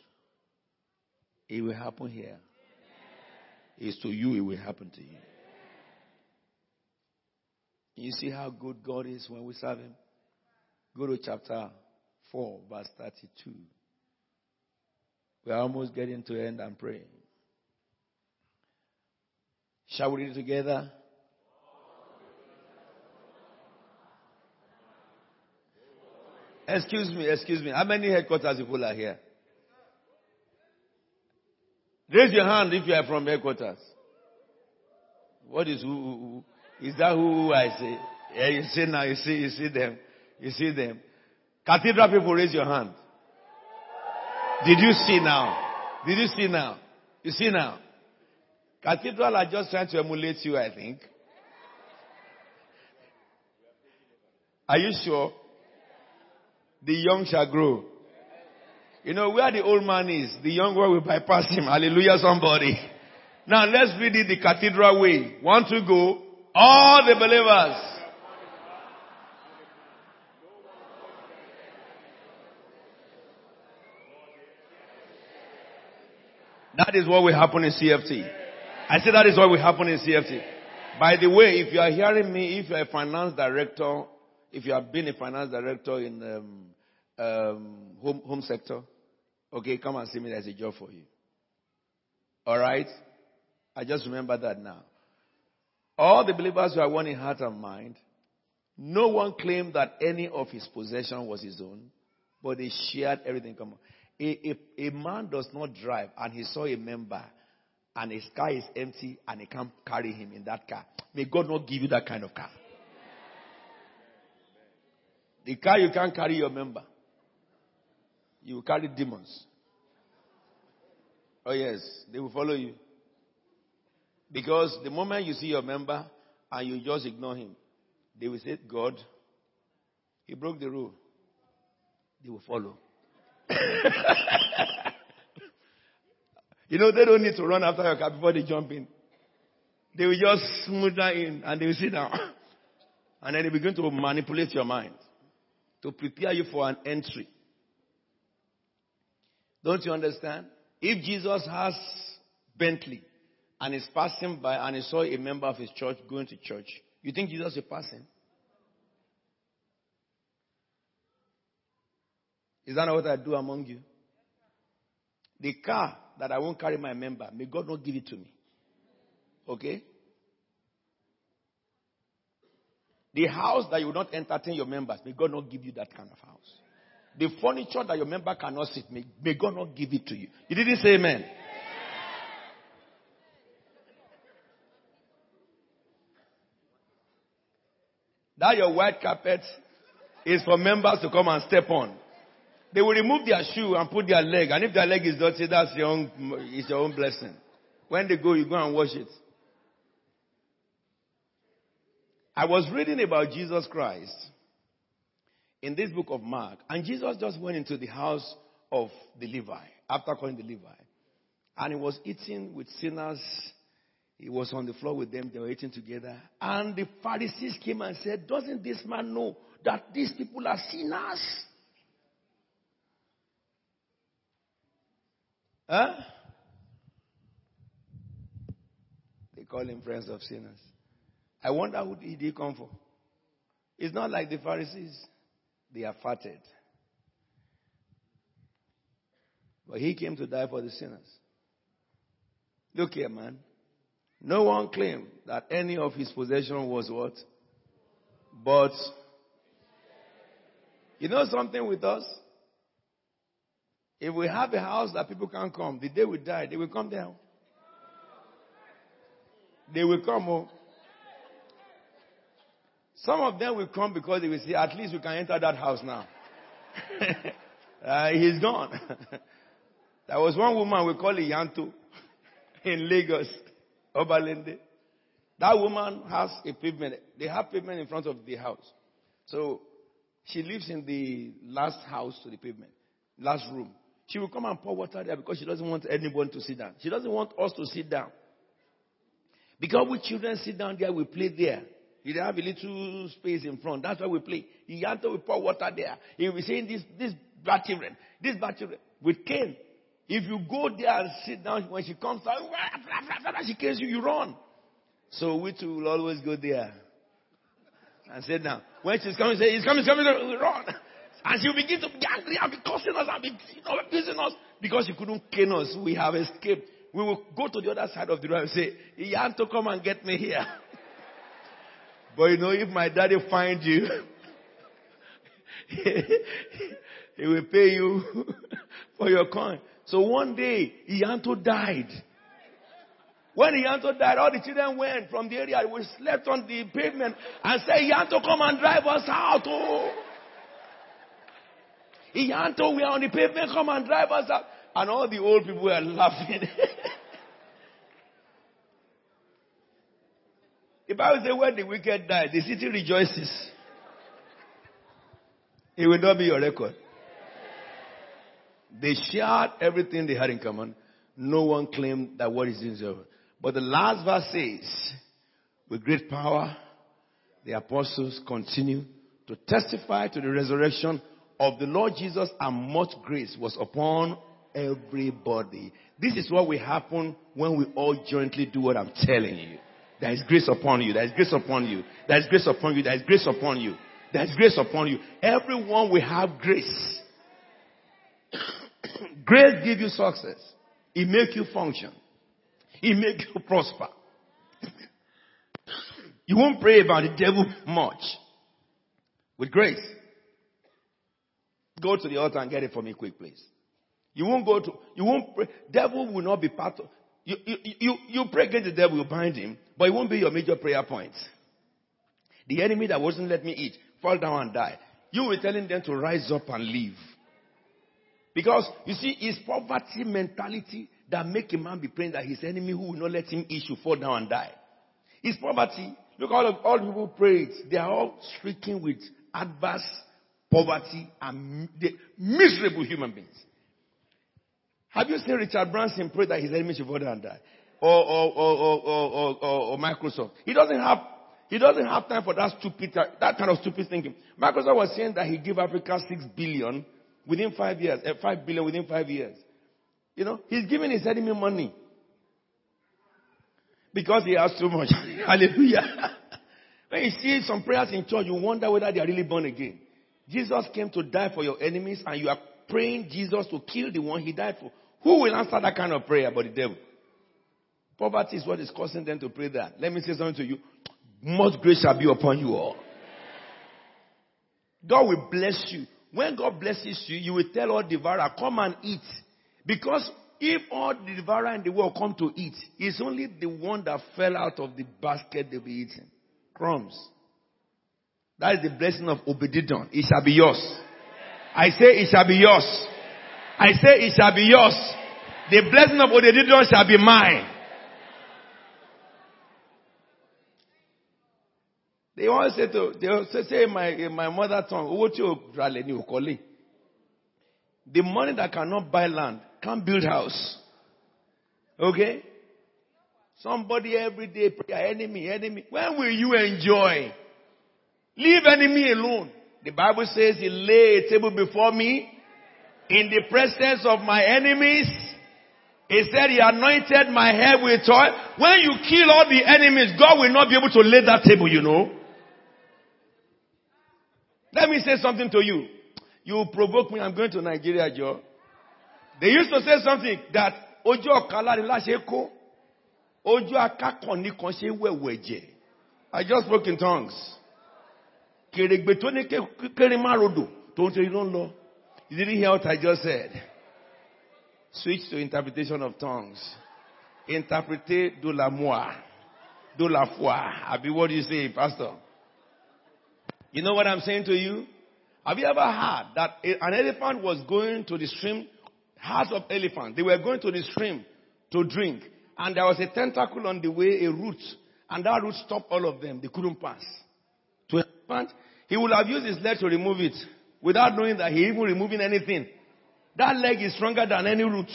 It will happen here. It's to you, it will happen to you. You see how good God is when we serve Him? Go to chapter 4, verse 32. We are almost getting to end and praying. Shall we read it together? Excuse me, excuse me. How many headquarters people are here? Raise your hand if you are from headquarters. What is who, who, is that who I see? Yeah, you see now, you see, you see them. You see them. Cathedral people, raise your hand. Did you see now? Did you see now? You see now? Cathedral are just trying to emulate you, I think. Are you sure? The young shall grow. You know where the old man is, the young one will bypass him. Hallelujah, somebody. Now let's read it the cathedral way. Want to go? All the believers. That is what will happen in CFT. I say that is what will happen in CFT. By the way, if you are hearing me, if you are a finance director, if you have been a finance director in um, um, home, home sector, okay, come and see me. There's a job for you. All right? I just remember that now. All the believers are one in heart and mind, no one claimed that any of his possession was his own, but they shared everything common. A, a, a man does not drive and he saw a member and his car is empty and he can't carry him in that car. May God not give you that kind of car. The car you can't carry your member. You will carry demons. Oh yes, they will follow you. Because the moment you see your member and you just ignore him, they will say, God, he broke the rule. They will follow. you know, they don't need to run after your car before they jump in. They will just smooth that in and they will sit down. And then they begin to manipulate your mind to prepare you for an entry. Don't you understand? If Jesus has Bentley and is passing by and he saw a member of his church going to church, you think Jesus will pass him? Is that not what I do among you? The car that I won't carry my member, may God not give it to me. Okay? The house that you will not entertain your members, may God not give you that kind of house. The furniture that your member cannot sit, may, may God not give it to you. You didn't say amen. That your white carpet is for members to come and step on. They will remove their shoe and put their leg. And if their leg is dirty, that's your own, it's your own blessing. When they go, you go and wash it. I was reading about Jesus Christ in this book of Mark, and Jesus just went into the house of the Levi after calling the Levi. And he was eating with sinners. He was on the floor with them. They were eating together. And the Pharisees came and said, Doesn't this man know that these people are sinners? Huh? They call him friends of sinners. I wonder who did he come for? It's not like the Pharisees. They are fatted. But he came to die for the sinners. Look here, man. No one claimed that any of his possession was what? But, you know something with us? If we have a house that people can't come, the day we die, they will come down. They will come home. Oh. Some of them will come because they will say, at least we can enter that house now. uh, he's gone. there was one woman we call Yanto in Lagos, Obalende. That woman has a pavement. They have pavement in front of the house. So she lives in the last house to the pavement, last room. She will come and pour water there because she doesn't want anyone to sit down. She doesn't want us to sit down. Because we children sit down there, we play there. You have a little space in front. That's why we play. He had to pour water there. He will be saying this, this bad children, this bad children with cane. If you go there and sit down, when she comes out, she kills you, you run. So we two will always go there and sit down. When she's coming, say, he's coming, coming, we run. And she'll begin to be angry and be cursing us and be you know, abusing us because she couldn't cane us. We have escaped. We will go to the other side of the road and say, he had to come and get me here. but you know, if my daddy finds you, he will pay you for your coin. So one day, Ianto died. When Ianto died, all the children went from the area. We slept on the pavement and said, Ianto, come and drive us out. Oh. Ianto, we are on the pavement, come and drive us out. And all the old people were laughing. the Bible says, when the wicked die, the city rejoices. It will not be your record. They shared everything they had in common. No one claimed that what is deserved. But the last verse says, with great power, the apostles continue to testify to the resurrection of the Lord Jesus and much grace was upon everybody. This is what will happen when we all jointly do what I'm telling you. There is grace upon you. There is grace upon you. There is grace upon you. There is grace upon you. There is grace upon you. Everyone will have grace. Grace give you success. It make you function. It make you prosper. you won't pray about the devil much. With grace. Go to the altar and get it for me quick, please. You won't go to, you won't pray. Devil will not be part of, you, you, you, you pray against the devil, you bind him, but it won't be your major prayer point. The enemy that wasn't let me eat, fall down and die. You will telling them to rise up and leave. Because, you see, it's poverty mentality that make a man be praying that his enemy who will not let him should fall down and die. It's poverty. Look, all of all people pray it. They are all stricken with adverse poverty, and miserable human beings. Have you seen Richard Branson pray that his enemy should fall down and die? Or, or, or, or, Microsoft. He doesn't have, he doesn't have time for that stupid, that kind of stupid thinking. Microsoft was saying that he gave Africa six billion within five years, uh, five billion within five years. You know, he's giving his enemy money. Because he has too much. Hallelujah. when you see some prayers in church, you wonder whether they are really born again. Jesus came to die for your enemies and you are praying Jesus to kill the one he died for. Who will answer that kind of prayer but the devil? Poverty is what is causing them to pray that. Let me say something to you. Much grace shall be upon you all. God will bless you. When God blesses you, you will tell all the devourer, come and eat. Because if all the devourer in the world come to eat, it's only the one that fell out of the basket they'll be eating. Crumbs. That is the blessing of Obed-Edom. It shall be yours. I say it shall be yours. I say it shall be yours. The blessing of Obed-Edom shall be mine. They always say to, they always say my, in my mother tongue, The money that cannot buy land can't build house. Okay? Somebody every day pray, enemy, enemy. When will you enjoy? Leave enemy alone. The Bible says he lay a table before me in the presence of my enemies. He said he anointed my head with oil. When you kill all the enemies, God will not be able to lay that table, you know. Let me say something to you. You provoke me, I'm going to Nigeria, Joe. They used to say something that ojú ọ̀kálá ni láṣẹ kó ojú akákàn ní kan ṣe wẹ̀wẹ̀ jẹ. I just spoke in tongues. Kèrègbè tó ní kéré má rodò tó. You didn't hear what I just said. Switch to interpretation of tongues. Interprete de la moi. De la foi. Abi, what do you say, pastor? You know what I'm saying to you? Have you ever heard that an elephant was going to the stream, herds of elephants, they were going to the stream to drink, and there was a tentacle on the way, a root, and that root stopped all of them. They couldn't pass. To elephant, he would have used his leg to remove it without knowing that he even removing anything. That leg is stronger than any root.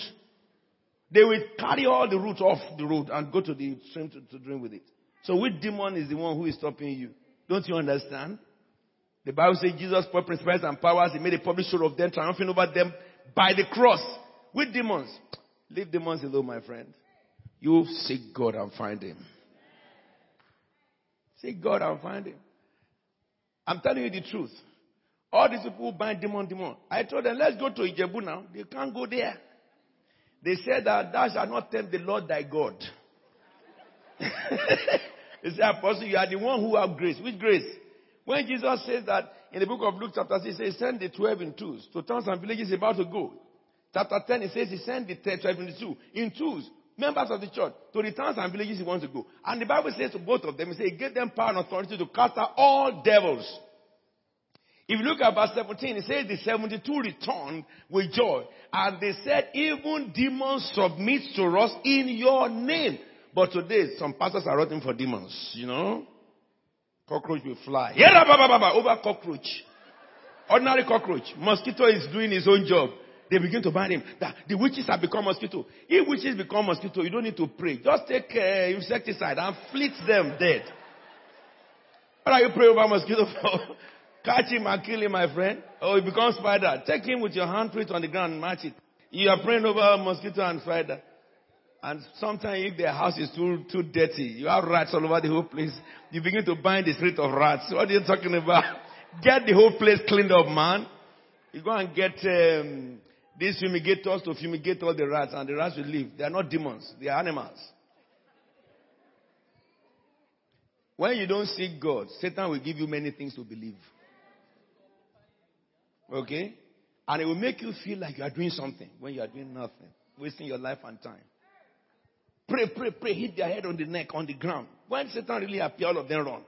They will carry all the roots off the road and go to the stream to, to drink with it. So which demon is the one who is stopping you? Don't you understand? The Bible says Jesus put principalities and powers. He made a public show of them, triumphing over them by the cross. With demons. Leave demons alone, my friend. You seek God and find Him. Seek God and find Him. I'm telling you the truth. All these people who bind demon, demon. I told them, let's go to Ijebu now. They can't go there. They said that thou shalt not tempt the Lord thy God. they said, Apostle, you are the one who have grace. Which grace? When Jesus says that in the book of Luke chapter 6, he says, send the 12 in twos to towns and villages he's about to go. Chapter 10, he says he sent the 12 in two, in twos, members of the church, to the towns and villages he wants to go. And the Bible says to both of them, he says he gave them power and authority to cast out all devils. If you look at verse 17, it says the 72 returned with joy. And they said, even demons submit to us in your name. But today, some pastors are running for demons, you know. Cockroach will fly. Yeah. Over cockroach. Ordinary cockroach. Mosquito is doing his own job. They begin to bind him. The, witches have become mosquito. If witches become mosquito, you don't need to pray. Just take uh, insecticide and flit them dead. What are you praying over mosquito for? Catch him and kill him, my friend. Or oh, he becomes spider. Take him with your hand, put it on the ground and match it. You are praying over mosquito and spider. And sometimes if the house is too, too dirty, you have rats all over the whole place, you begin to bind the spirit of rats. What are you talking about? Get the whole place cleaned up, man. You go and get um, these fumigators to fumigate all the rats, and the rats will leave. They are not demons, they are animals. When you don't seek God, Satan will give you many things to believe. Okay? And it will make you feel like you are doing something when you are doing nothing, wasting your life and time. Pray, pray, pray, hit their head on the neck, on the ground. When Satan really appear, all of them run.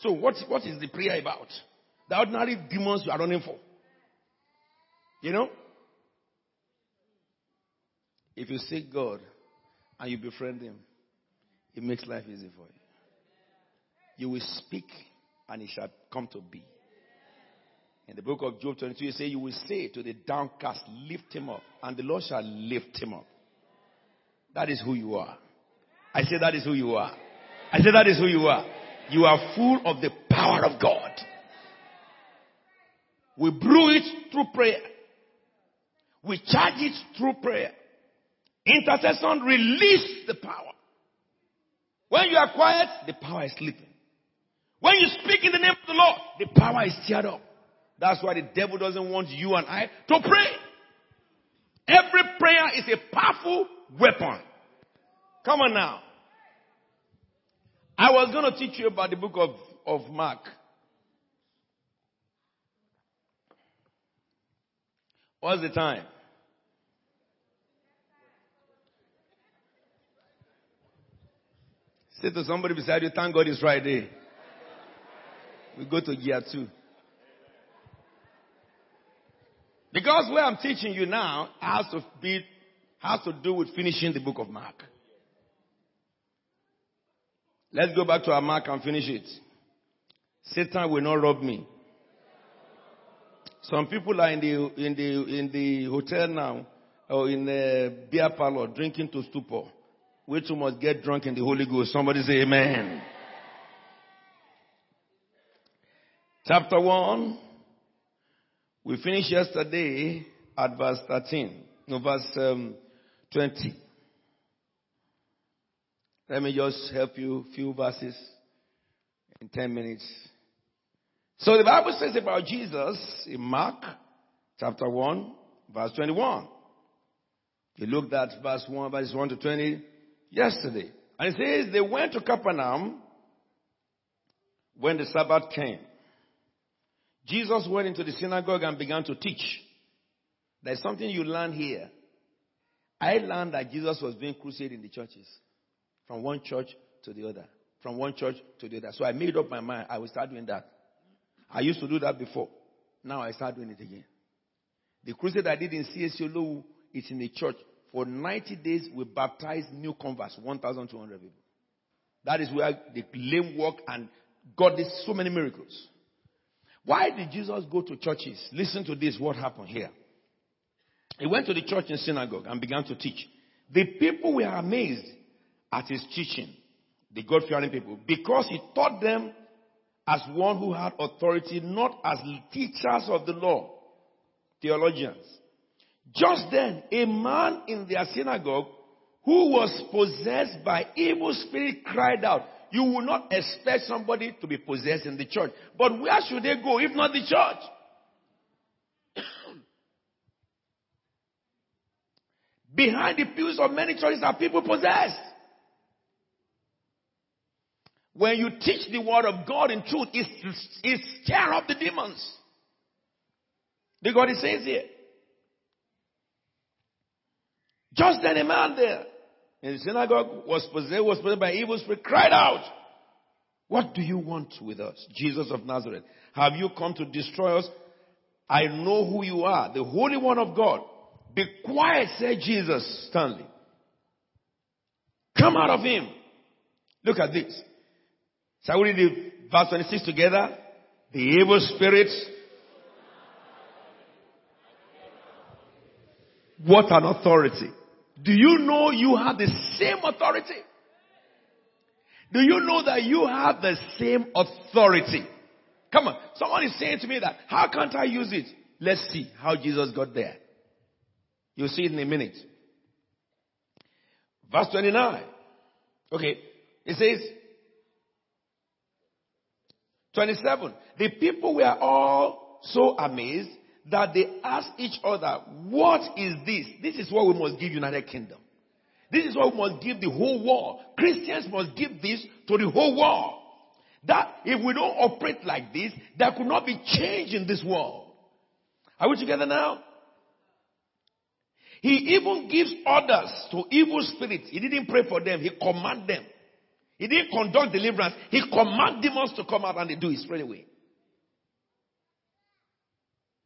So what, what is the prayer about? The ordinary demons you are running for. You know? If you seek God and you befriend Him, it makes life easy for you. You will speak and it shall come to be. In the book of Job 22, you say, You will say to the downcast, Lift him up, and the Lord shall lift him up. That is who you are. I say that is who you are. I say that is who you are. You are full of the power of God. We brew it through prayer. We charge it through prayer. Intercession release the power. When you are quiet, the power is sleeping. When you speak in the name of the Lord, the power is stirred up. That's why the devil doesn't want you and I to pray. Every prayer is a powerful weapon. Come on now. I was going to teach you about the book of, of Mark. What's the time? Say to somebody beside you, thank God it's Friday. we go to gear two. Because where I'm teaching you now has to be, has to do with finishing the book of Mark. Let's go back to our Mark and finish it. Satan will not rob me. Some people are in the, in the, in the hotel now, or in the beer parlor, drinking to stupor. We too must get drunk in the Holy Ghost. Somebody say amen. Chapter 1. We finished yesterday at verse 13. No, verse um, 20. Let me just help you few verses in 10 minutes. So the Bible says about Jesus in Mark chapter 1, verse 21. You looked at verse 1, verse 1 to 20 yesterday. And it says they went to Capernaum when the Sabbath came. Jesus went into the synagogue and began to teach. There's something you learn here. I learned that Jesus was doing crusade in the churches. From one church to the other. From one church to the other. So I made up my mind I will start doing that. I used to do that before. Now I start doing it again. The crusade I did in CSU is in the church. For 90 days, we baptized new converts, 1,200 people. That is where the lame walk and God did so many miracles. Why did Jesus go to churches? Listen to this, what happened here. He went to the church and synagogue and began to teach. The people were amazed at his teaching, the God fearing people, because he taught them as one who had authority, not as teachers of the law, theologians. Just then, a man in their synagogue who was possessed by evil spirit cried out. You will not expect somebody to be possessed in the church. But where should they go if not the church? Behind the pews of many churches are people possessed. When you teach the word of God in truth, it's, it's scare up the demons. The God it says here. Just then a man there in the synagogue was possessed, was possessed by evil spirit, cried out, What do you want with us, Jesus of Nazareth? Have you come to destroy us? I know who you are, the Holy One of God. Be quiet, said Jesus sternly. Come out of him. Look at this. Shall we read the verse 26 together? The evil spirits. What an authority. Do you know you have the same authority? Do you know that you have the same authority? Come on. Someone is saying to me that, how can't I use it? Let's see how Jesus got there. You'll see it in a minute. Verse 29. Okay. It says, 27. The people were all so amazed that they asked each other, what is this? This is what we must give United Kingdom. This is what we must give the whole world. Christians must give this to the whole world. That if we don't operate like this, there could not be change in this world. Are we together now? He even gives orders to evil spirits. He didn't pray for them. He commanded them. He didn't conduct deliverance. He commanded demons to come out and they do it straight away.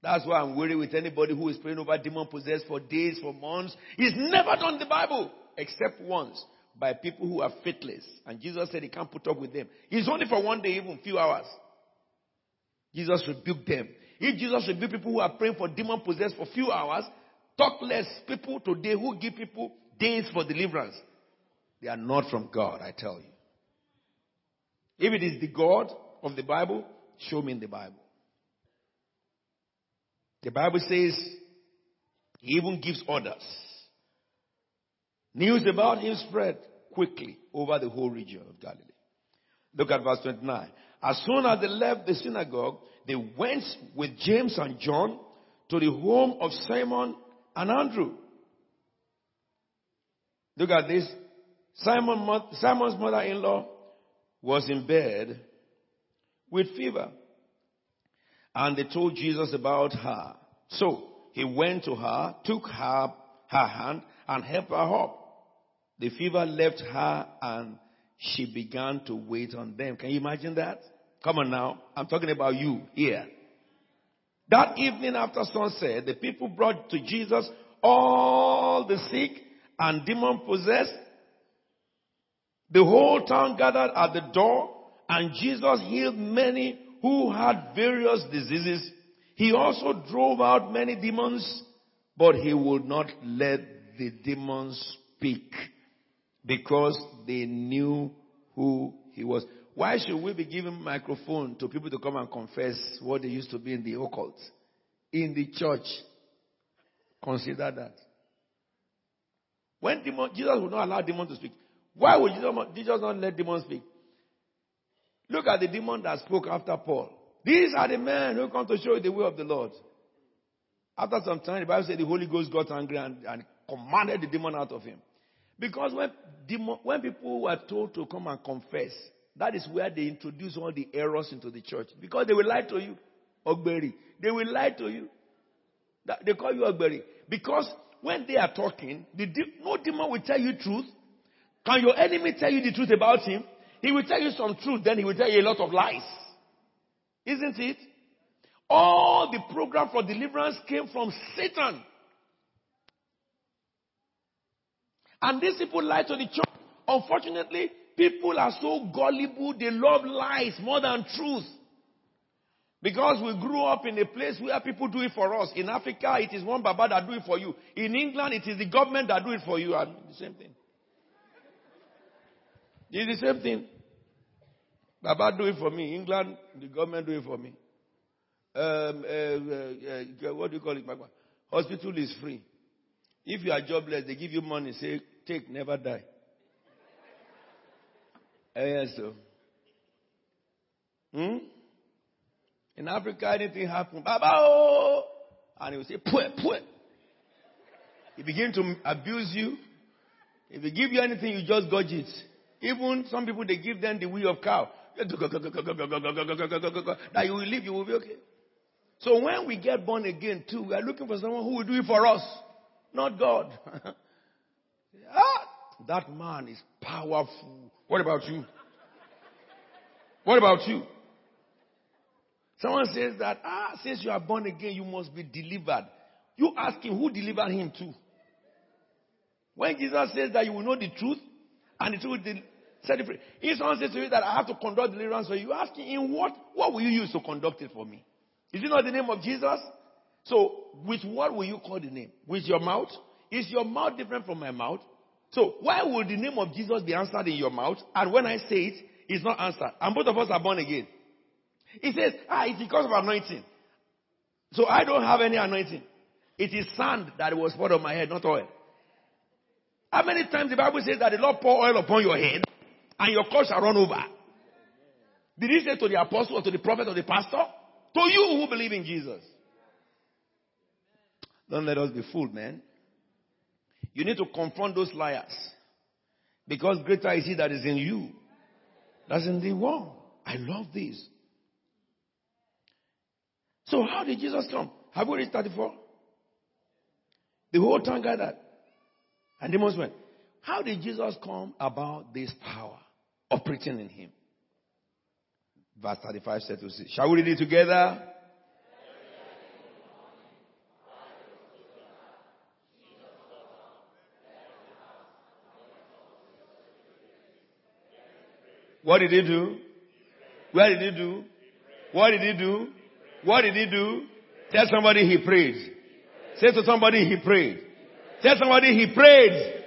That's why I'm worried with anybody who is praying over demon possessed for days, for months. He's never done the Bible except once by people who are faithless. And Jesus said he can't put up with them. It's only for one day, even few hours. Jesus rebuked them. If Jesus rebuked people who are praying for demon possessed for few hours, talk less people today who give people days for deliverance. They are not from God, I tell you. If it is the God of the Bible, show me in the Bible. The Bible says he even gives orders. News about him spread quickly over the whole region of Galilee. Look at verse 29. As soon as they left the synagogue, they went with James and John to the home of Simon and Andrew. Look at this. Simon, Simon's mother-in-law was in bed with fever. And they told Jesus about her. So he went to her, took her, her hand, and helped her up. The fever left her and she began to wait on them. Can you imagine that? Come on now. I'm talking about you here. That evening after sunset, the people brought to Jesus all the sick and demon possessed. The whole town gathered at the door and Jesus healed many who had various diseases. He also drove out many demons, but he would not let the demons speak because they knew who he was. Why should we be giving microphone to people to come and confess what they used to be in the occult? In the church. Consider that. When demon, Jesus would not allow demons to speak. Why would Jesus not let demons speak? Look at the demon that spoke after Paul. These are the men who come to show you the way of the Lord. After some time, the Bible said the Holy Ghost got angry and, and commanded the demon out of him. Because when, demon, when people were told to come and confess, that is where they introduce all the errors into the church. Because they will lie to you. Ogberi. They will lie to you. They call you Ogberi. Because when they are talking, the de- no demon will tell you truth. Can your enemy tell you the truth about him? He will tell you some truth, then he will tell you a lot of lies. Isn't it? All the program for deliverance came from Satan. And these people lie to the church. Unfortunately, people are so gullible, they love lies more than truth. Because we grew up in a place where people do it for us. In Africa, it is one Baba that do it for you. In England, it is the government that do it for you. And the same thing. It's the same thing. Baba do it for me. England, the government do it for me. Um, uh, uh, uh, what do you call it, Hospital is free. If you are jobless, they give you money. Say, take, never die. Yes, so. Hmm? In Africa, anything happen, Baba, oh! And he will say, put, put. He begin to abuse you. If he give you anything, you just gauge it. Even some people, they give them the wheel of cow. That you will live, you will be okay. So when we get born again too, we are looking for someone who will do it for us, not God. ah, that man is powerful. What about you? What about you? Someone says that, ah, since you are born again, you must be delivered. You ask him who delivered him to. When Jesus says that you will know the truth, and the truth set it free. If someone says to you that I have to conduct deliverance for you, you ask him, in what, what will you use to conduct it for me? Is it not the name of Jesus? So, with what will you call the name? With your mouth? Is your mouth different from my mouth? So, why would the name of Jesus be answered in your mouth? And when I say it, it's not answered. And both of us are born again. He says, ah, it's because of anointing. So I don't have any anointing. It is sand that was poured on my head, not oil. How many times the Bible says that the Lord pour oil upon your head and your cup shall run over? Did he say to the apostle or to the prophet or the pastor? To you who believe in Jesus. Don't let us be fooled, man. You need to confront those liars. Because greater is he that is in you. That's in the world. I love this. So how did Jesus come? Have we read 34? The whole town gathered. And demons went. How did Jesus come about this power operating in him? Verse 35 said to see. Shall we read it together? What did he do? Where did he do? What did he do? What did he do? Tell somebody he prayed. Say to somebody he prayed. Tell somebody he prayed.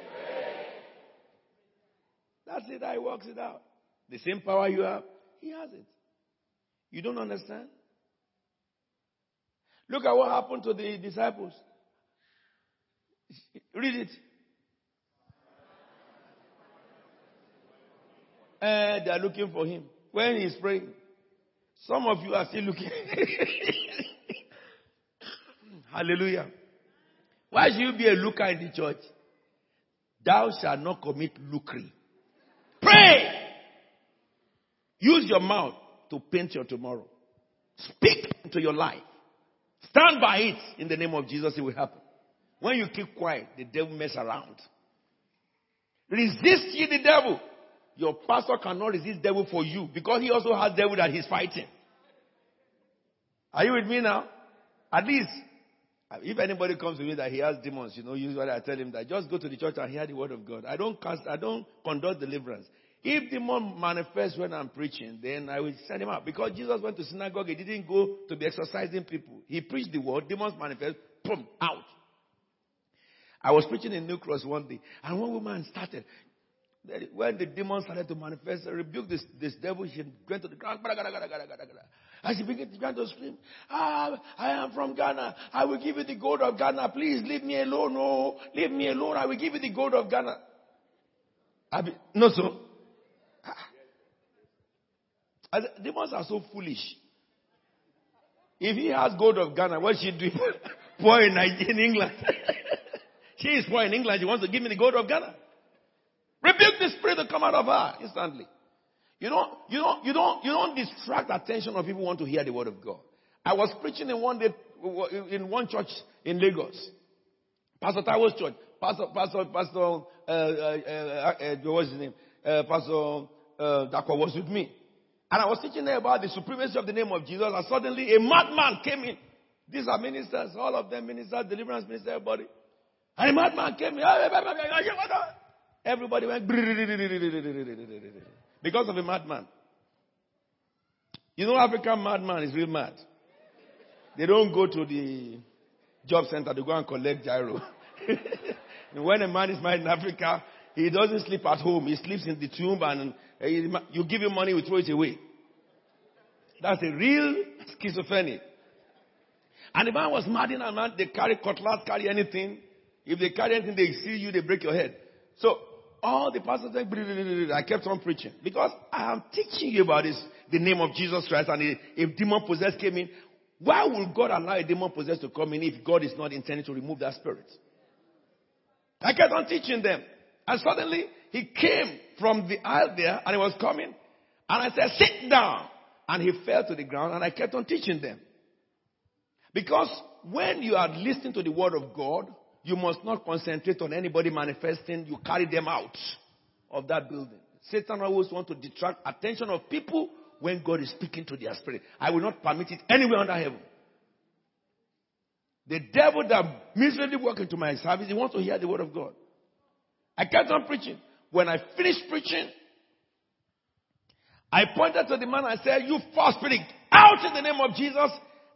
That's it. I works it out. The same power you have, he has it. You don't understand? Look at what happened to the disciples. Read it. Eh, they are looking for him. When he's praying, some of you are still looking. Hallelujah. Why should you be a looker in the church? Thou shalt not commit lucre. Pray. Use your mouth to paint your tomorrow. Speak into your life. Stand by it in the name of Jesus. It will happen. When you keep quiet, the devil mess around. Resist ye the devil, your pastor cannot resist devil for you because he also has devil that he's fighting. Are you with me now? At least, if anybody comes to me that he has demons, you know, usually I tell him that just go to the church and hear the word of God. I don't cast, I don't conduct deliverance. If the demon manifests when I'm preaching, then I will send him out. Because Jesus went to synagogue, he didn't go to be exorcising people. He preached the word, demons manifest, boom, out. I was preaching in New Cross one day, and one woman started. When the demon started to manifest, I rebuked this, this devil. She went to the ground. And she began, began to scream, ah, I am from Ghana. I will give you the gold of Ghana. Please leave me alone. No, leave me alone. I will give you the gold of Ghana. Be, no, so. Ah. Demons are so foolish. If he has gold of Ghana, what she do? poor in, in England. she is poor in England. She wants to give me the gold of Ghana. Rebuke the spirit to come out of her instantly. You don't, you don't, you don't, you don't distract attention of people who want to hear the word of God. I was preaching in one day, in one church in Lagos. Pastor Taiwo's church. Pastor, Pastor, Pastor, uh, uh, uh, uh, what's his name? Uh, Pastor, uh, Dako was with me. And I was teaching there about the supremacy of the name of Jesus, and suddenly a madman came in. These are ministers, all of them ministers, deliverance minister, everybody. And a madman came in. Everybody went because of a madman. You know, African madman is real mad. They don't go to the job center to go and collect giro. when a man is mad in Africa, he doesn't sleep at home. He sleeps in the tomb and Eh, you give him money, we throw it away. That's a real schizophrenic. And the man was mad in a man, they carry cutlass, carry anything. If they carry anything, they see you, they break your head. So all the pastors said, I kept on preaching. Because I am teaching you about this, the name of Jesus Christ, and if demon possessed came in, why would God allow a demon possessed to come in if God is not intending to remove that spirit? I kept on teaching them. And suddenly, he came from the aisle there, and he was coming. And I said, sit down. And he fell to the ground, and I kept on teaching them. Because when you are listening to the word of God, you must not concentrate on anybody manifesting. You carry them out of that building. Satan always wants to detract attention of people when God is speaking to their spirit. I will not permit it anywhere under heaven. The devil that miserably walk into my service, he wants to hear the word of God. I kept on preaching. When I finished preaching, I pointed to the man and said, You false spirit, out in the name of Jesus.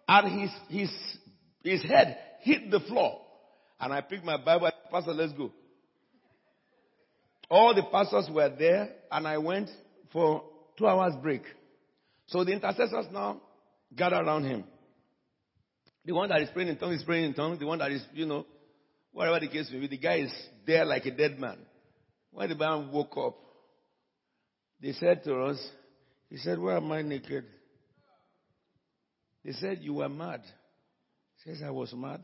And his, his, his head hit the floor. And I picked my Bible, Pastor, let's go. All the pastors were there, and I went for two hours break. So the intercessors now gather around him. The one that is praying in tongues is praying in tongues. The one that is, you know, whatever the case may be, the guy is there like a dead man. When the man woke up, they said to us, he said, Why am I naked? They said, You were mad. He says, I was mad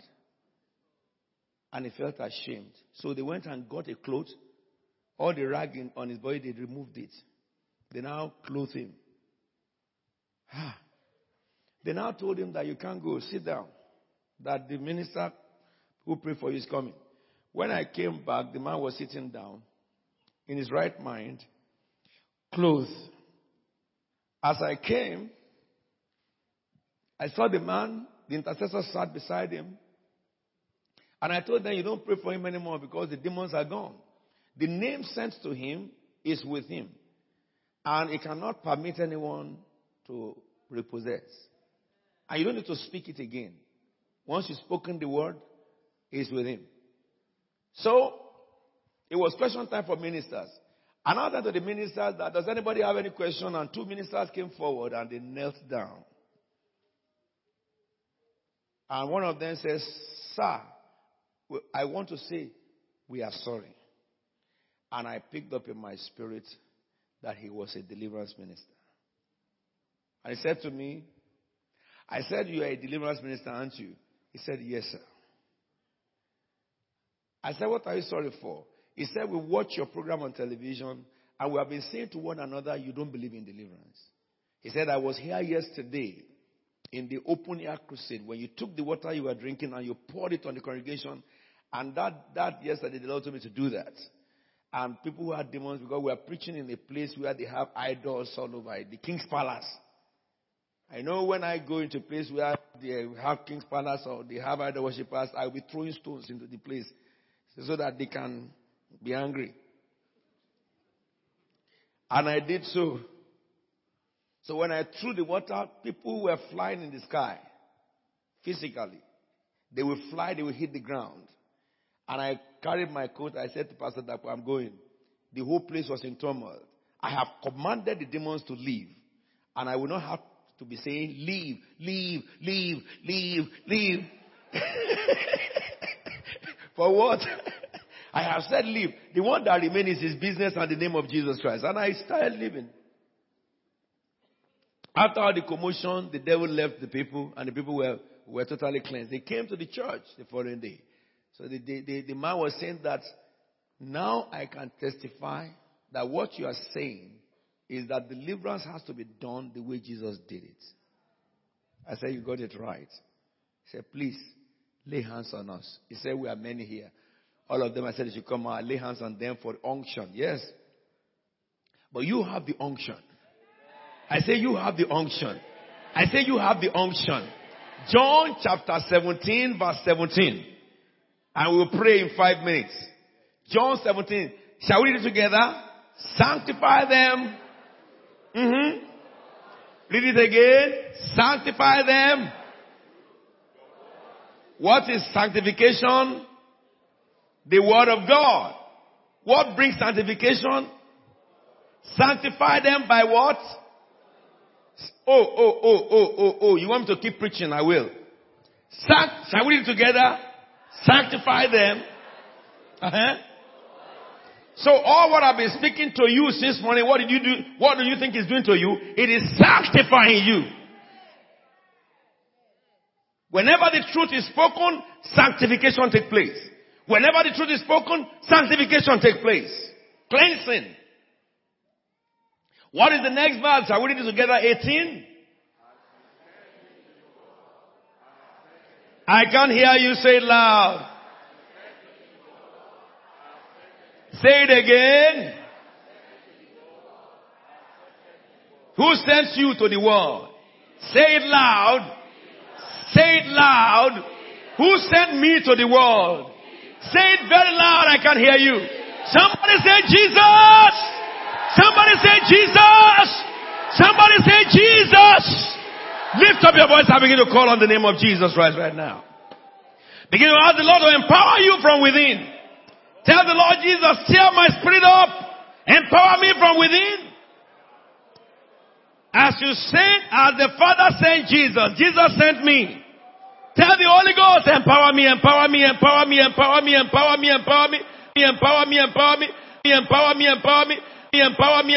and he felt ashamed. So they went and got a cloth. All the ragging on his body, they removed it. They now clothed him. Ah. They now told him that you can't go, sit down. That the minister who prayed for you is coming. When I came back, the man was sitting down in his right mind, clothed. As I came, I saw the man, the intercessor sat beside him. And I told them, you don't pray for him anymore because the demons are gone. The name sent to him is with him. And he cannot permit anyone to repossess. And you don't need to speak it again. Once you've spoken the word, it's with him. So, it was question time for ministers. And I to the ministers that, does anybody have any question? And two ministers came forward and they knelt down. And one of them says, Sir, I want to say, we are sorry. And I picked up in my spirit that he was a deliverance minister. And he said to me, I said, You are a deliverance minister, aren't you? He said, Yes, sir. I said, What are you sorry for? He said, We watch your program on television and we have been saying to one another, You don't believe in deliverance. He said, I was here yesterday in the open air crusade when you took the water you were drinking and you poured it on the congregation and that, that yesterday, the Lord told me to do that. and people who had demons because we are preaching in a place where they have idols all over it, the king's palace. I know when I go into a place where they have king's palace or they have idol worshippers, I'll be throwing stones into the place so that they can be angry. And I did so. So when I threw the water, people were flying in the sky physically. They will fly, they will hit the ground. And I carried my coat. I said to Pastor Dapo, I'm going. The whole place was in turmoil. I have commanded the demons to leave. And I will not have to be saying, leave, leave, leave, leave, leave. For what? I have said leave. The one that remains is his business and the name of Jesus Christ. And I started living. After all the commotion, the devil left the people and the people were, were totally cleansed. They came to the church the following day. So the, the, the, the man was saying that now I can testify that what you are saying is that deliverance has to be done the way Jesus did it. I said, You got it right. He said, Please lay hands on us. He said, We are many here. All of them, I said, You should come out, lay hands on them for unction. Yes. But you have the unction. I say, You have the unction. I say, You have the unction. John chapter 17, verse 17. And we'll pray in five minutes. John 17. Shall we read it together? Sanctify them. Mm-hmm. Read it again. Sanctify them. What is sanctification? The word of God. What brings sanctification? Sanctify them by what? Oh, oh, oh, oh, oh, oh. You want me to keep preaching? I will. Sanct- shall we it together? Sanctify them. Uh-huh. So all what I've been speaking to you since morning, what did you do? What do you think is doing to you? It is sanctifying you. Whenever the truth is spoken, sanctification take place. Whenever the truth is spoken, sanctification takes place. Cleansing. What is the next verse? Are we reading together? 18? I can't hear you say it loud. Say it again. Who sends you to the world? Say it loud. Say it loud. Who sent me to the world? Say it very loud. I can hear you. Somebody say Jesus. Somebody say Jesus. Somebody say Jesus. Lift up your voice and begin to call on the name of Jesus Christ right now. Begin to ask the Lord to empower you from within. Tell the Lord Jesus, stir my spirit up. Empower me from within. As you sent, as the Father sent Jesus, Jesus sent me. Tell the Holy Ghost, empower me, empower me, empower me, empower me, empower me, empower me, empower me, empower me, empower me, empower me, empower me, empower me, empower me.